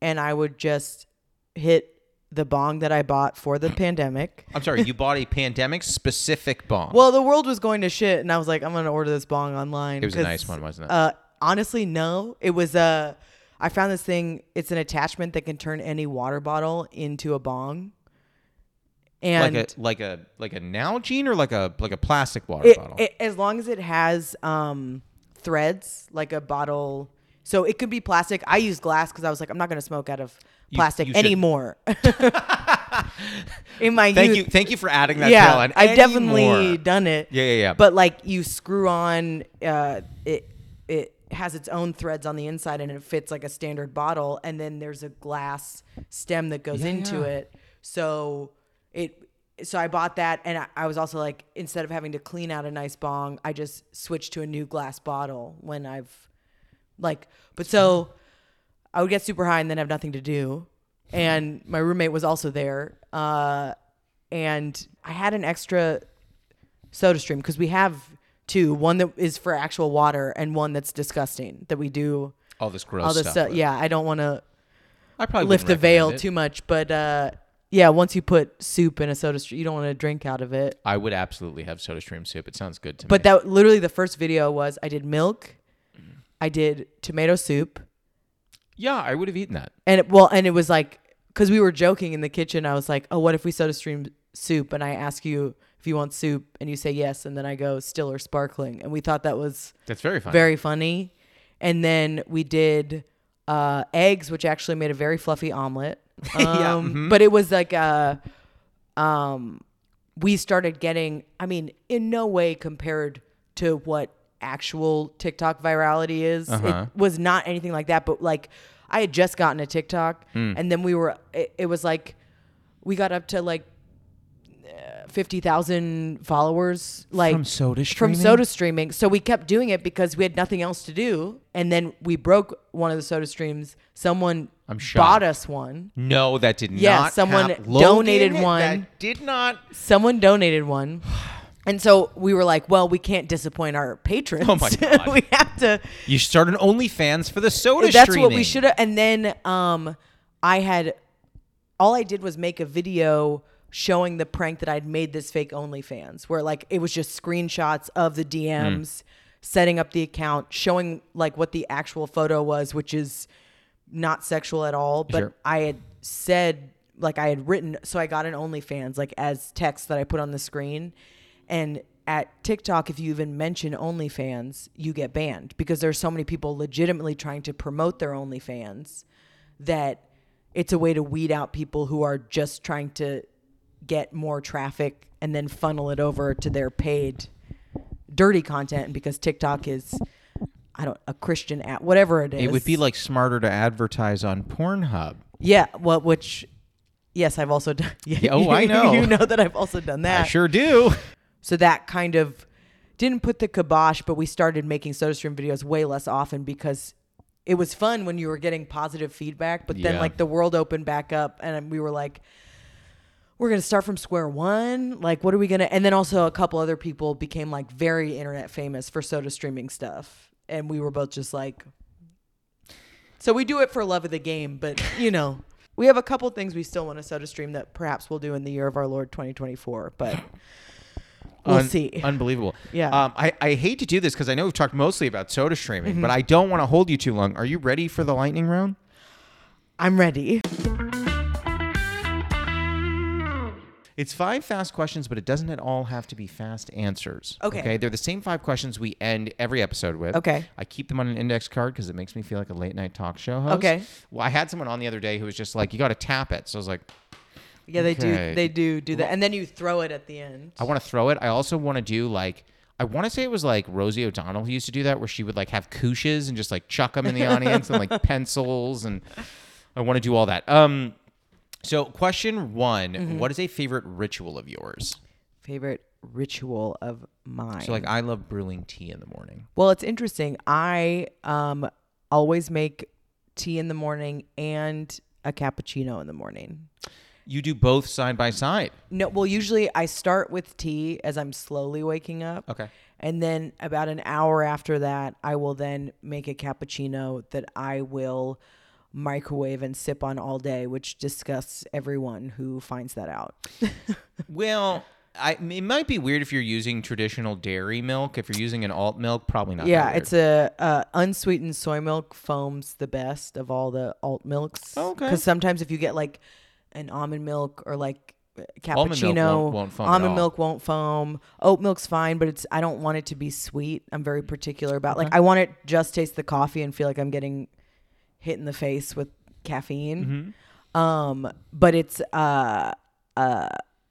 and I would just hit the bong that I bought for the pandemic. [LAUGHS] I'm sorry. You bought a pandemic specific bong. Well, the world was going to shit, and I was like, I'm gonna order this bong online. It was a nice one, wasn't it? Uh, honestly, no. It was Uh, I found this thing. It's an attachment that can turn any water bottle into a bong. And like a like a like a Nalgene or like a like a plastic water it, bottle. it- as long as it has um, threads, like a bottle. So it could be plastic. I use glass because I was like, I'm not gonna smoke out of plastic you should- anymore. [LAUGHS] In my thank youth, you thank you for adding that. yeah. I've definitely done it. Yeah, yeah, yeah. But like you screw on, uh, it it has its own threads on the inside, and it fits like a standard bottle. And then there's a glass stem that goes Yeah, into yeah. it. So it. So I bought that, and I, I was also like, instead of having to clean out a nice bong, I just switched to a new glass bottle when I've, like, but so I would get super high and then have nothing to do. And my roommate was also there. Uh, and I had an extra soda stream because we have two one that is for actual water and one that's disgusting that we do all this gross all this stuff. stuff. Yeah, I don't want to I probably lift the veil it. too much, but uh, yeah, once you put soup in a soda stream, you don't want to drink out of it. I would absolutely have soda stream soup. It sounds good to me. But me. that literally the first video was I did milk, I did tomato soup, yeah, I would have eaten that. and it, well, and it was like because we were joking in the kitchen. I was like, "Oh, what if we soda stream soup?" And I ask you if you want soup, and you say yes, and then I go still or sparkling, and we thought that was That's very funny. very funny. And then we did uh, eggs, which actually made a very fluffy omelet. Um, [LAUGHS] Yeah, mhm. But it was like uh um, we started getting, I mean, in no way compared to what actual TikTok virality is. Uh-huh. It was not anything like that. But like, I had just gotten a TikTok, Hmm. and then we were, it, it was like, we got up to like uh, 50,000 followers like From soda from soda streaming so we kept doing it because we had nothing else to do and then we broke one of the soda streams someone I'm shocked. bought us one No, that did Yeah, not. Yeah, someone hap- donated Logan, one. That did not. someone donated one [SIGHS] and so we were like well we can't disappoint our patrons Oh my [LAUGHS] God. we have to You started OnlyFans for the soda that's streaming. what we should have and then um i had all i did was make a video showing the prank that i'd made this fake onlyfans where like it was just screenshots of the dms setting up the account showing like what the actual photo was which is not sexual at all but Sure. i had said like i had written so i got an onlyfans like as text that i put on the screen and at TikTok, if you even mention OnlyFans, you get banned because there's so many people legitimately trying to promote their OnlyFans that it's a way to weed out people who are just trying to get more traffic and then funnel it over to their paid dirty content. And because TikTok is, I don't, a Christian app, whatever it is. It would be like smarter to advertise on Pornhub. yeah, well, which, yes, I've also done. [LAUGHS] Yeah, oh, I [LAUGHS] know. you know that I've also done that. I sure do. [LAUGHS] So that kind of didn't put the kibosh, but we started making SodaStream videos way less often because it was fun when you were getting positive feedback. But then Yeah. like the world opened back up and we were like, we're gonna start from square one. Like, what are we gonna? And then also a couple other people became like very internet famous for soda streaming stuff, and we were both just like. So we do it for love of the game, but you know, we have a couple things we still want to soda stream that perhaps we'll do in the year of our Lord 2024, but we'll Un- see. Unbelievable. Yeah. Mm-hmm. Um, I, I hate to do this because I know we've talked mostly about soda streaming, but I don't want to hold you too long. Are you ready for the lightning round? I'm ready. It's five fast questions, but it doesn't at all have to be fast answers. Okay. Okay. They're the same five questions we end every episode with. Okay. I keep them on an index card because it makes me feel like a late night talk show host. Okay. Well, I had someone on the other day who was just like, "You got to tap it." So I was like, Yeah, they Okay. do. They do do that, and then you throw it at the end. I want to throw it. I also want to do like I want to say it was like Rosie O'Donnell who used to do that, where she would like have couches and just like chuck them in the [LAUGHS] audience and like pencils, and I want to do all that. Um, so question one: Mm-hmm. what is a favorite ritual of yours? Favorite ritual of mine. So like I love brewing tea in the morning. Well, it's interesting. I um always make tea in the morning and a cappuccino in the morning. You do both side by side. No, well, usually I start with tea as I'm slowly waking up. Okay. And then about an hour after that, I will then make a cappuccino that I will microwave and sip on all day, which disgusts everyone who finds that out. [LAUGHS] Well, I it might be weird if you're using traditional dairy milk. If you're using an alt milk, probably not. yeah, it's a uh, unsweetened soy milk foams the best of all the alt milks. Okay. Because sometimes if you get like an almond milk or like cappuccino, Almond milk won't- won't foam almond milk won't foam. Oat milk's fine, but it's I don't want it to be sweet. I'm very particular about like I want it just taste the coffee and feel like I'm getting hit in the face with caffeine. Mm-hmm. Um, but it's uh uh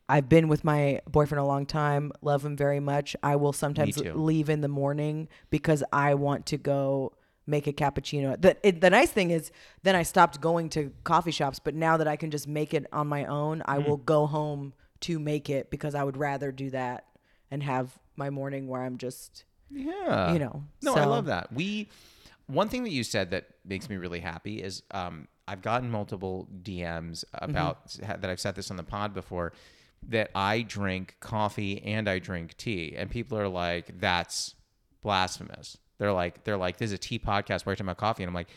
I've been with my boyfriend a long time, love him very much. I will sometimes leave in the morning because I want to go make a cappuccino. The it, the nice thing is then I stopped going to coffee shops, but now that I can just make it on my own, I Mm. will go home to make it because I would rather do that and have my morning where I'm just Yeah. you know, No, I love that. We one thing that you said that makes me really happy is um, I've gotten multiple DMs about Mm-hmm. that I've said this on the pod before that I drink coffee and I drink tea, and people are like, "That's blasphemous." They're like, "They're like, this is a tea podcast where I talk about coffee," and I'm like.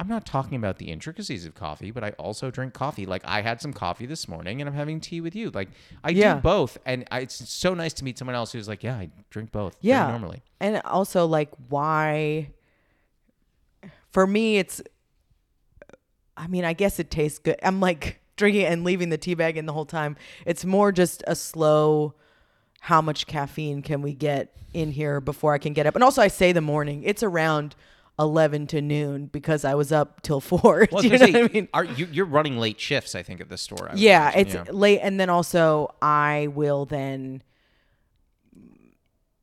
I'm not talking about the intricacies of coffee, but I also drink coffee. Like I had some coffee this morning, and I'm having tea with you. Like I Yeah. do both, and I, it's so nice to meet someone else who's like, "Yeah, I drink both." yeah normally. and also like why for me it's i mean i guess it tastes good. I'm like [LAUGHS] drinking and leaving the tea bag in the whole time. It's more just a slow how much caffeine can we get in here before i can get up? And also i say the morning. It's around 11 to noon because i was up till [LAUGHS] 4 Well, I was Do you know say, what i mean? are you, you're running late shifts, I think, at the store. Yeah imagine, it's late and then also i will then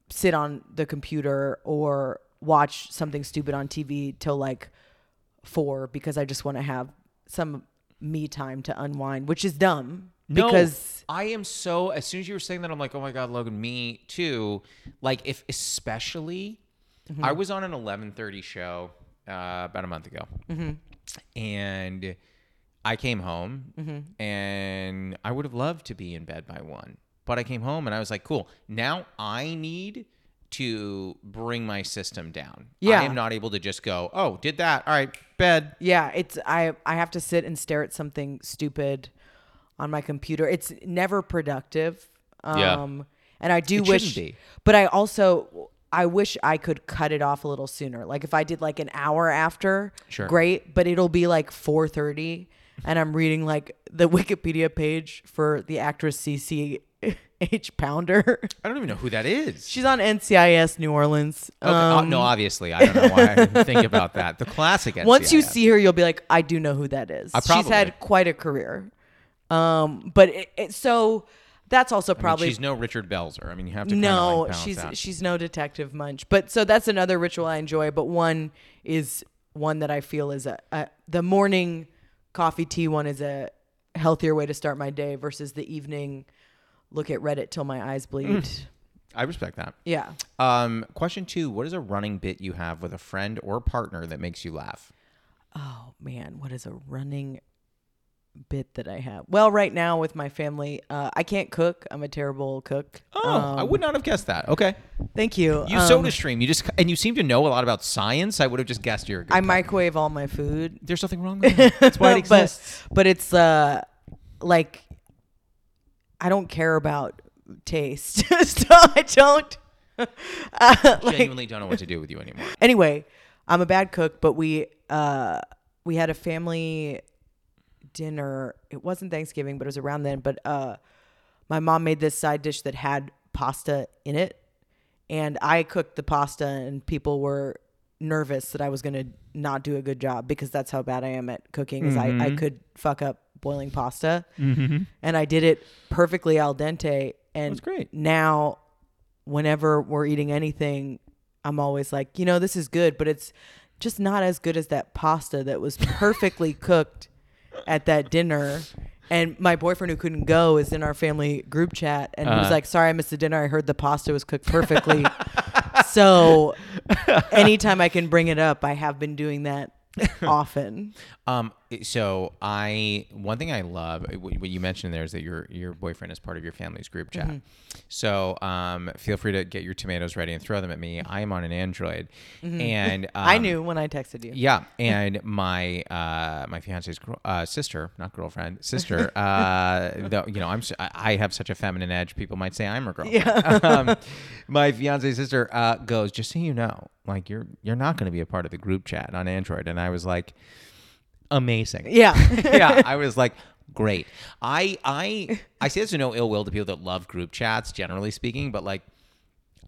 sit on the computer or watch something stupid on tv till like four because i just want to have some me time to unwind which is dumb No, because I am so. As soon as you were saying that, I'm like, oh my god, Logan, me too. Like, if especially, Mm-hmm. I was on an 11:30 show uh, about a month ago, Mm-hmm. and I came home, Mm-hmm. and I would have loved to be in bed by one, but I came home and I was like, cool. Now I need to bring my system down. Yeah. I am not able to just go, oh, did that? All right, bed. yeah it's i i have to sit and stare at something stupid on my computer it's never productive um Yeah. and i do It wish but i also i wish i could cut it off a little sooner like if i did like an hour after Sure. great but it'll be like 4.30 and i'm reading like the [LAUGHS] wikipedia page for the actress cc h pounder [LAUGHS] I don't even know who that is. she's on ncis new orleans Okay, uh, Um, no, obviously, I don't know why I think about that. The classic. [LAUGHS] once you see her, you'll be like, I do know who that is. I She's had quite a career. Um, but it, it, so that's also I mean, probably she's no Richard Belzer. I mean, you have to. no. like, she's she's no detective munch. But so that's another ritual I enjoy. But one is one that I feel is a, a the morning coffee tea one is a healthier way to start my day versus the evening look at Reddit till my eyes bleed. Mm. I respect that. Yeah. Um, question two: What is a running bit you have with a friend or partner that makes you laugh? Oh man, what is a running bit that I have. Well, right now with my family, uh, I can't cook. I'm a terrible cook. Oh, I Um, would not have guessed that. Okay. Thank you. You Um, soda stream. You just and you seem to know a lot about science. I would have just guessed you're a good I cook. microwave all my food. There's nothing wrong with that. That's why it [LAUGHS] exists. but, but it's uh like I don't care about taste, [LAUGHS] so I don't. [LAUGHS] uh, like- Genuinely don't know what to do with you anymore. [LAUGHS] anyway, I'm a bad cook, but we uh we had a family dinner. It wasn't Thanksgiving, but it was around then. But uh my mom made this side dish that had pasta in it. And I cooked the pasta and people were nervous that I was gonna not do a good job because that's how bad I am at cooking is I, I could fuck up boiling pasta. And I did it perfectly al dente. And That's great. now whenever we're eating anything, I'm always like, you know, this is good, but it's just not as good as that pasta that was perfectly [LAUGHS] cooked at that dinner. And my boyfriend who couldn't go is in our family group chat and he was Uh. like, Sorry, I missed the dinner. I heard the pasta was cooked perfectly. [LAUGHS] so anytime I can bring it up, I have been doing that [LAUGHS] often. Um, so I one thing I love uh, what you mentioned there is that your your boyfriend is part of your family's group chat. Mm-hmm. So um, feel free to get your tomatoes ready and throw them at me. I am on an Android, and [LAUGHS] um, Mm-hmm. I knew when I texted you. Yeah, [LAUGHS] and my uh, my fiance's girl, uh, sister, not girlfriend, sister. Uh, [LAUGHS] though you know, I'm I have such a feminine edge. People might say I'm her girlfriend. um, my fiance's sister uh, goes, just so you know, like you're you're not going to be a part of the group chat on Android, and I was like, amazing. Yeah. [LAUGHS] yeah, I [LAUGHS] was like, great. I I I say this to no ill will to people that love group chats, generally speaking, but like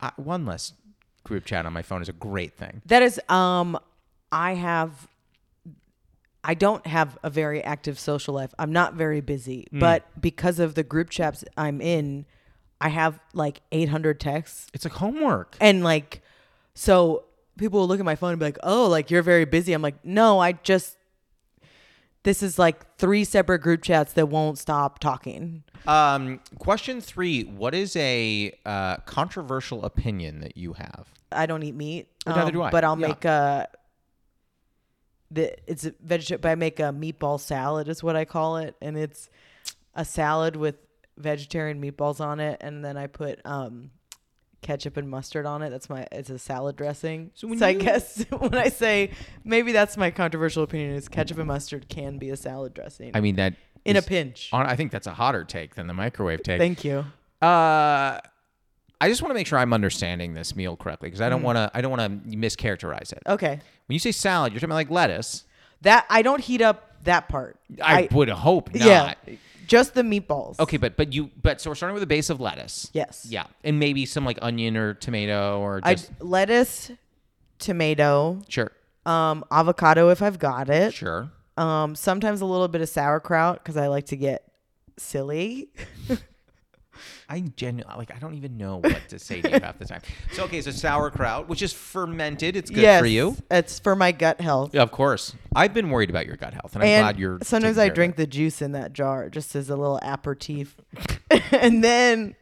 I, one less group chat on my phone is a great thing. That is um I have I don't have a very active social life. I'm not very busy, Hmm. but because of the group chats I'm in, I have like 800 texts It's like homework. and like so people will look at my phone and be like, "Oh, like you're very busy." I'm like, "No, I just this is like three separate group chats that won't stop talking." Um, question three: What is a uh, controversial opinion that you have? I don't eat meat. um, neither do I. But I'll Yeah. make a. The it's a vegetable, but I make a meatball salad is what I call it, and it's a salad with vegetarian meatballs on it, and then I put um ketchup and mustard on it. That's my it's a salad dressing. So So, when I guess [LAUGHS] when I say maybe that's my controversial opinion is ketchup and mustard can be a salad dressing I mean that in a pinch. on- I think that's a hotter take than the microwave take. Thank you. uh, I just want to make sure I'm understanding this meal correctly because I Mm. don't want to. I don't want to mischaracterize it. Okay, When you say salad, you're talking about like lettuce. that I don't heat up that part. I, would hope not. yeah, just the meatballs. Okay, but but you but so we're starting with a base of lettuce. Yes. Yeah, and maybe some like onion or tomato or I just lettuce, tomato, sure, um, avocado if I've got it. sure. Um, sometimes a little bit of sauerkraut because I like to get silly. [LAUGHS] I genuinely like I don't even know what to say to you half the time. [LAUGHS] So okay, so sauerkraut, which is fermented, it's good yes, for you. It's for my gut health. Yeah, of course. I've been worried about your gut health, and I'm glad you're. sometimes I drink the juice in that jar just as a little aperitif, [LAUGHS] and then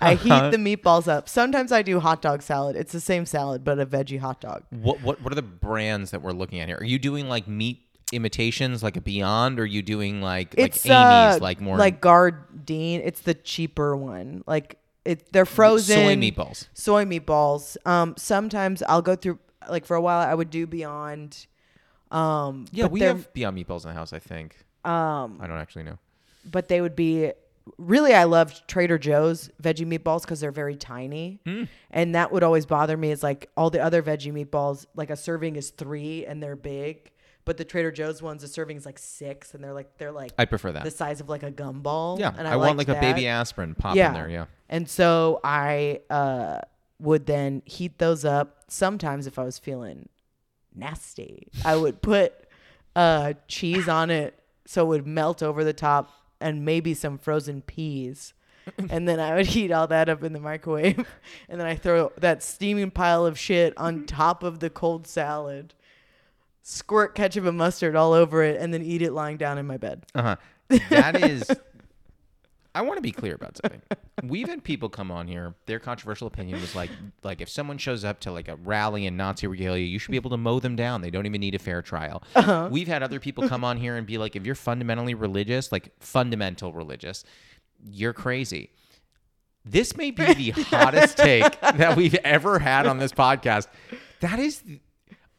I Uh-huh. heat the meatballs up. Sometimes I do hot dog salad. It's the same salad but a veggie hot dog. What what what are the brands that we're looking at here? Are you doing like meat imitations, like a Beyond? Or are you doing like It's like Amy's, uh, like more like Gardein. It's the cheaper one. Like it, they're frozen soy meatballs? soy meatballs. Um, sometimes I'll go through like for a while I would do Beyond. Um, Yeah, we have Beyond meatballs in the house. I think. Um, I don't actually know. but they would be really. I loved Trader Joe's veggie meatballs because they're very tiny, Hmm. and that would always bother me. Is like all the other veggie meatballs, like a serving is three and they're big, but the Trader Joe's ones, the serving is like six, and they're like they're like I prefer that. the size of like a gumball. yeah, and I, I, want like liked a baby aspirin pop yeah. in there. Yeah. And so I uh, would then heat those up. Sometimes if I was feeling nasty, I would put uh, cheese on it so it would melt over the top and maybe some frozen peas. and then I would heat all that up in the microwave. [LAUGHS] and then I throw that steaming pile of shit on top of the cold salad, squirt ketchup and mustard all over it, and then eat it lying down in my bed. Uh huh. That [LAUGHS] is. I want to be clear about something. We've had people come on here. Their controversial opinion was like, like if someone shows up to like a rally in Nazi regalia, you should be able to mow them down. They don't even need a fair trial. Uh-huh. We've had other people come on here and be like, if you're fundamentally religious, like fundamental religious, you're crazy. This may be the hottest [LAUGHS] take that we've ever had on this podcast. That is.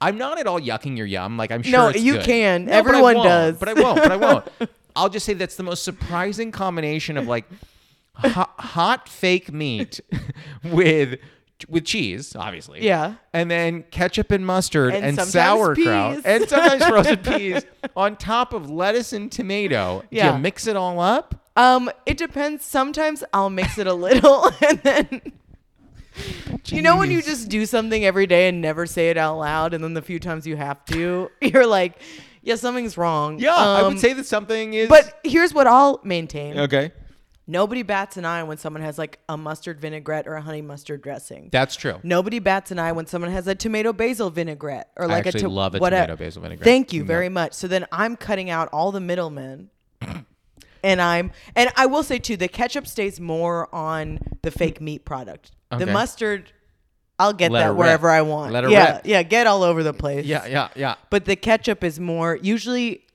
I'm not at all yucking your yum. Like I'm sure No, you good. can. No, Everyone won't. does. But I won't. But I won't. [LAUGHS] I'll just say that's the most surprising combination of like [LAUGHS] hot, hot fake meat [LAUGHS] with with cheese, obviously. Yeah. And then ketchup and mustard And and, sauerkraut peas. and sometimes frozen peas on top of lettuce and tomato. Do Yeah. you mix it all up? Um, it depends. Sometimes I'll mix it a little, and then [LAUGHS] you know when you just do something every day and never say it out loud, and then the few times you have to, [LAUGHS] you're like, yeah, something's wrong. Yeah, I Um, would say that something is But here's what I'll maintain: Okay. nobody bats an eye when someone has like a mustard vinaigrette or a honey mustard dressing. That's true. Nobody bats an eye when someone has a tomato basil vinaigrette or like actually a to- love a whatever. tomato basil vinaigrette. Thank you very much. So then I'm cutting out all the middlemen. and I'm and I will say too, the ketchup stays more on the fake meat product. Okay. The mustard, I'll get Let that rip. wherever I want. Let her yeah, rip. yeah, get all over the place. Yeah, yeah, yeah. But the ketchup is more usually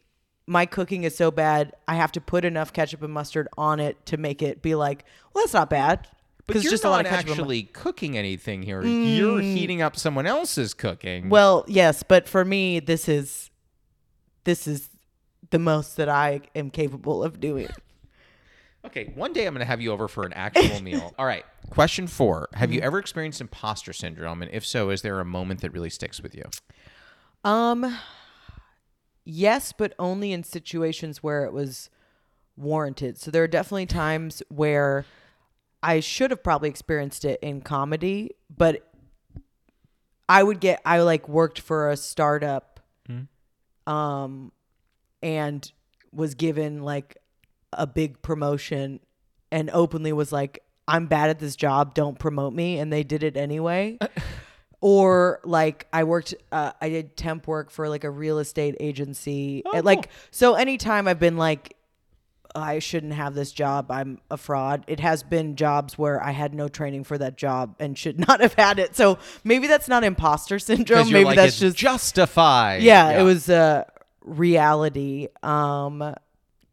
my cooking is so bad I have to put enough ketchup and mustard on it to make it be like, well, that's not bad. But Because you're just not a lot of ketchup and actually cooking anything here. You're mm. heating up someone else's cooking. Well, yes, but for me, this is this is the most that I am capable of doing. Okay, one day I'm going to have you over for an actual [LAUGHS] meal. All right. Question four Have Mm-hmm. you ever experienced imposter syndrome? And if so, is there a moment that really sticks with you? Um, yes, but only in situations where it was warranted. So there are definitely times where I should have probably experienced it in comedy, but I would get I like worked for a startup um and was given like a big promotion and openly was like I'm bad at this job, don't promote me and they did it anyway. [LAUGHS] or like I worked uh, I did temp work for like a real estate agency. Oh, And, like cool. so anytime I've been like I shouldn't have this job. I'm a fraud. It has been jobs where I had no training for that job and should [LAUGHS] not have had it. So maybe that's not imposter syndrome. Maybe like, that's just justified. yeah, it was uh, reality. Um,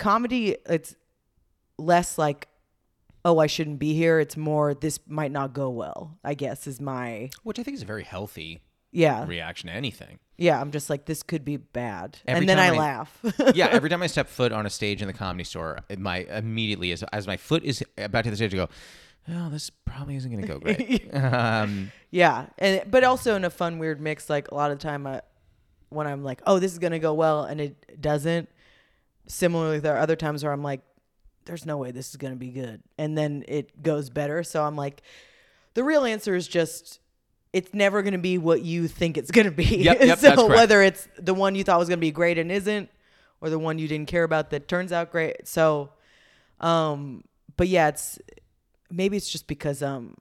comedy, it's less like, oh, I shouldn't be here. It's more, this might not go well. I guess is my Which I think is a very healthy yeah, reaction to anything. yeah. I'm just like, this could be bad, Every and then I, I- laugh. [LAUGHS] yeah, every time I [LAUGHS] step foot on a stage in the comedy store, my immediately as as my foot is about to the stage, I go, "Oh, this probably isn't going to go great." [LAUGHS] um, yeah, and but also in a fun, weird mix. Like a lot of the time, I, when I'm like, oh, this is gonna go well, and it doesn't. Similarly, there are other times where I'm like, there's no way this is gonna be good, and then it goes better. So I'm like, the real answer is just. It's never going to be what you think it's going to be. Yep, yep, [LAUGHS] so whether it's the one you thought was going to be great and isn't, or the one you didn't care about that turns out great. So, um, but yeah, it's maybe it's just because um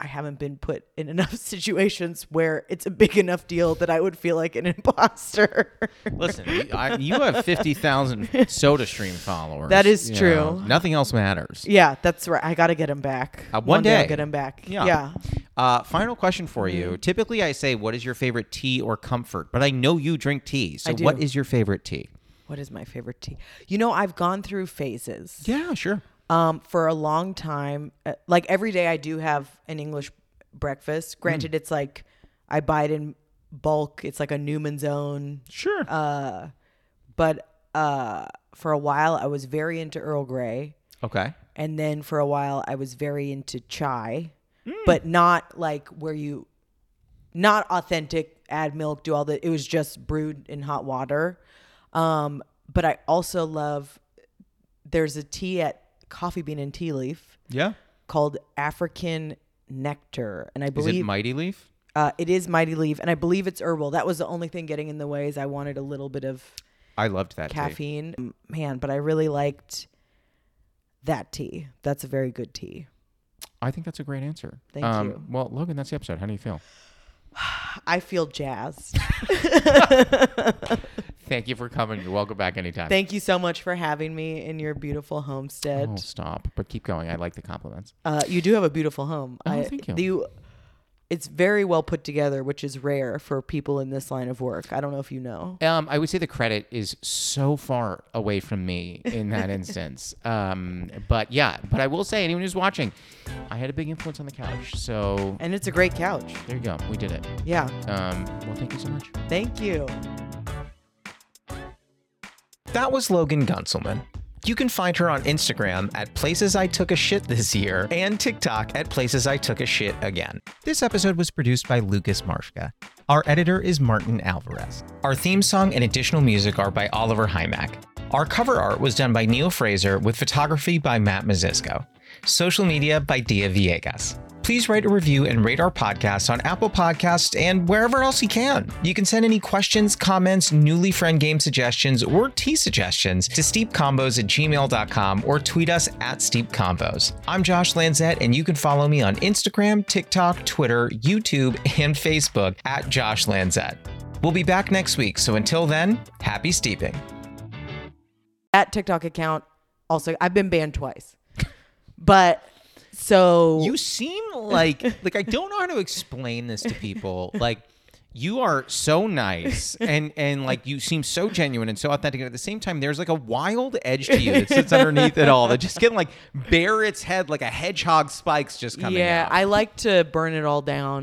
I haven't been put in [LAUGHS] enough situations where it's a big enough deal that I would feel like an [LAUGHS] imposter. listen, you- I, you have fifty thousand [LAUGHS] Soda Stream followers. That is You true. know, nothing else matters. yeah, that's right. I got to get him back. Uh, one day, I'll day. get him back. Yeah. Yeah. Uh, final question for Mm-hmm. you. Typically, I say, "What is your favorite tea or comfort?" But I know you drink tea. So, what is your favorite tea? What is my favorite tea? You know, I've gone through phases. Yeah, sure. Um, for a long time, uh, like every day, I do have an English breakfast. Granted, Mm. it's like I buy it in bulk. It's like a Newman's Own Sure. uh, but uh, for a while I was very into Earl Grey, okay. and then for a while I was very into chai, Hmm. but not like where you, not authentic. Add milk, do all that. It was just brewed in hot water. Um, but I also love. There's a tea at Coffee Bean and Tea Leaf Yeah. called African Nectar, and I Is believe it Mighty Leaf? uh, it is Mighty Leaf, and I believe it's herbal. That was the only thing getting in the way. Is I wanted a little bit of I loved that tea. caffeine. M- Man, but I really liked that tea. That's a very good tea. I think that's a great answer. Thank um, you. Well, Logan, that's the episode. How do you feel? [SIGHS] I feel jazzed. [LAUGHS] [LAUGHS] Thank you for coming. You're welcome back anytime. Thank you so much for having me in your beautiful homestead. Oh, stop. But keep going. I like the compliments. Uh, you do have a beautiful home. Oh, I, thank you. it's very well put together, which is rare for people in this line of work. I don't know if you know. Um, I would say the credit is so far away from me in that [LAUGHS] instance. Um, but yeah, but I will say, anyone who's watching, I had a big influence on the couch. So And it's a great couch. there you go. We did it. Yeah. Um, well, thank you so much. Thank you. That was Logan Guntzelman. You can find her on Instagram at Places I Took a Shit This Year and TikTok at Places I Took a Shit Again. This episode was produced by Lucas Marshka. Our editor is Martin Alvarez. Our theme song and additional music are by Oliver Hymack. Our cover art was done by Neil Fraser with photography by Matt Mazisco. Social media by Dia Villegas. Please write a review and rate our podcast on Apple Podcasts and wherever else you can. You can send any questions, comments, newly friend game suggestions, or tea suggestions to steepconvos at gmail.com or tweet us at steepconvos. I'm Josh Lanzet, and you can follow me on Instagram, TikTok, Twitter, YouTube, and Facebook at Josh Lanzet. We'll be back next week, so until then, happy steeping. At TikTok account also I've been banned twice. But so You seem like like I don't know how to explain this to people. [LAUGHS] Like you are so nice and and like you seem so genuine and so authentic and at the same time there's like a wild edge to you that sits [LAUGHS] underneath it all that just can like bare its head like a hedgehog spikes just coming yeah, out. I like to burn it all down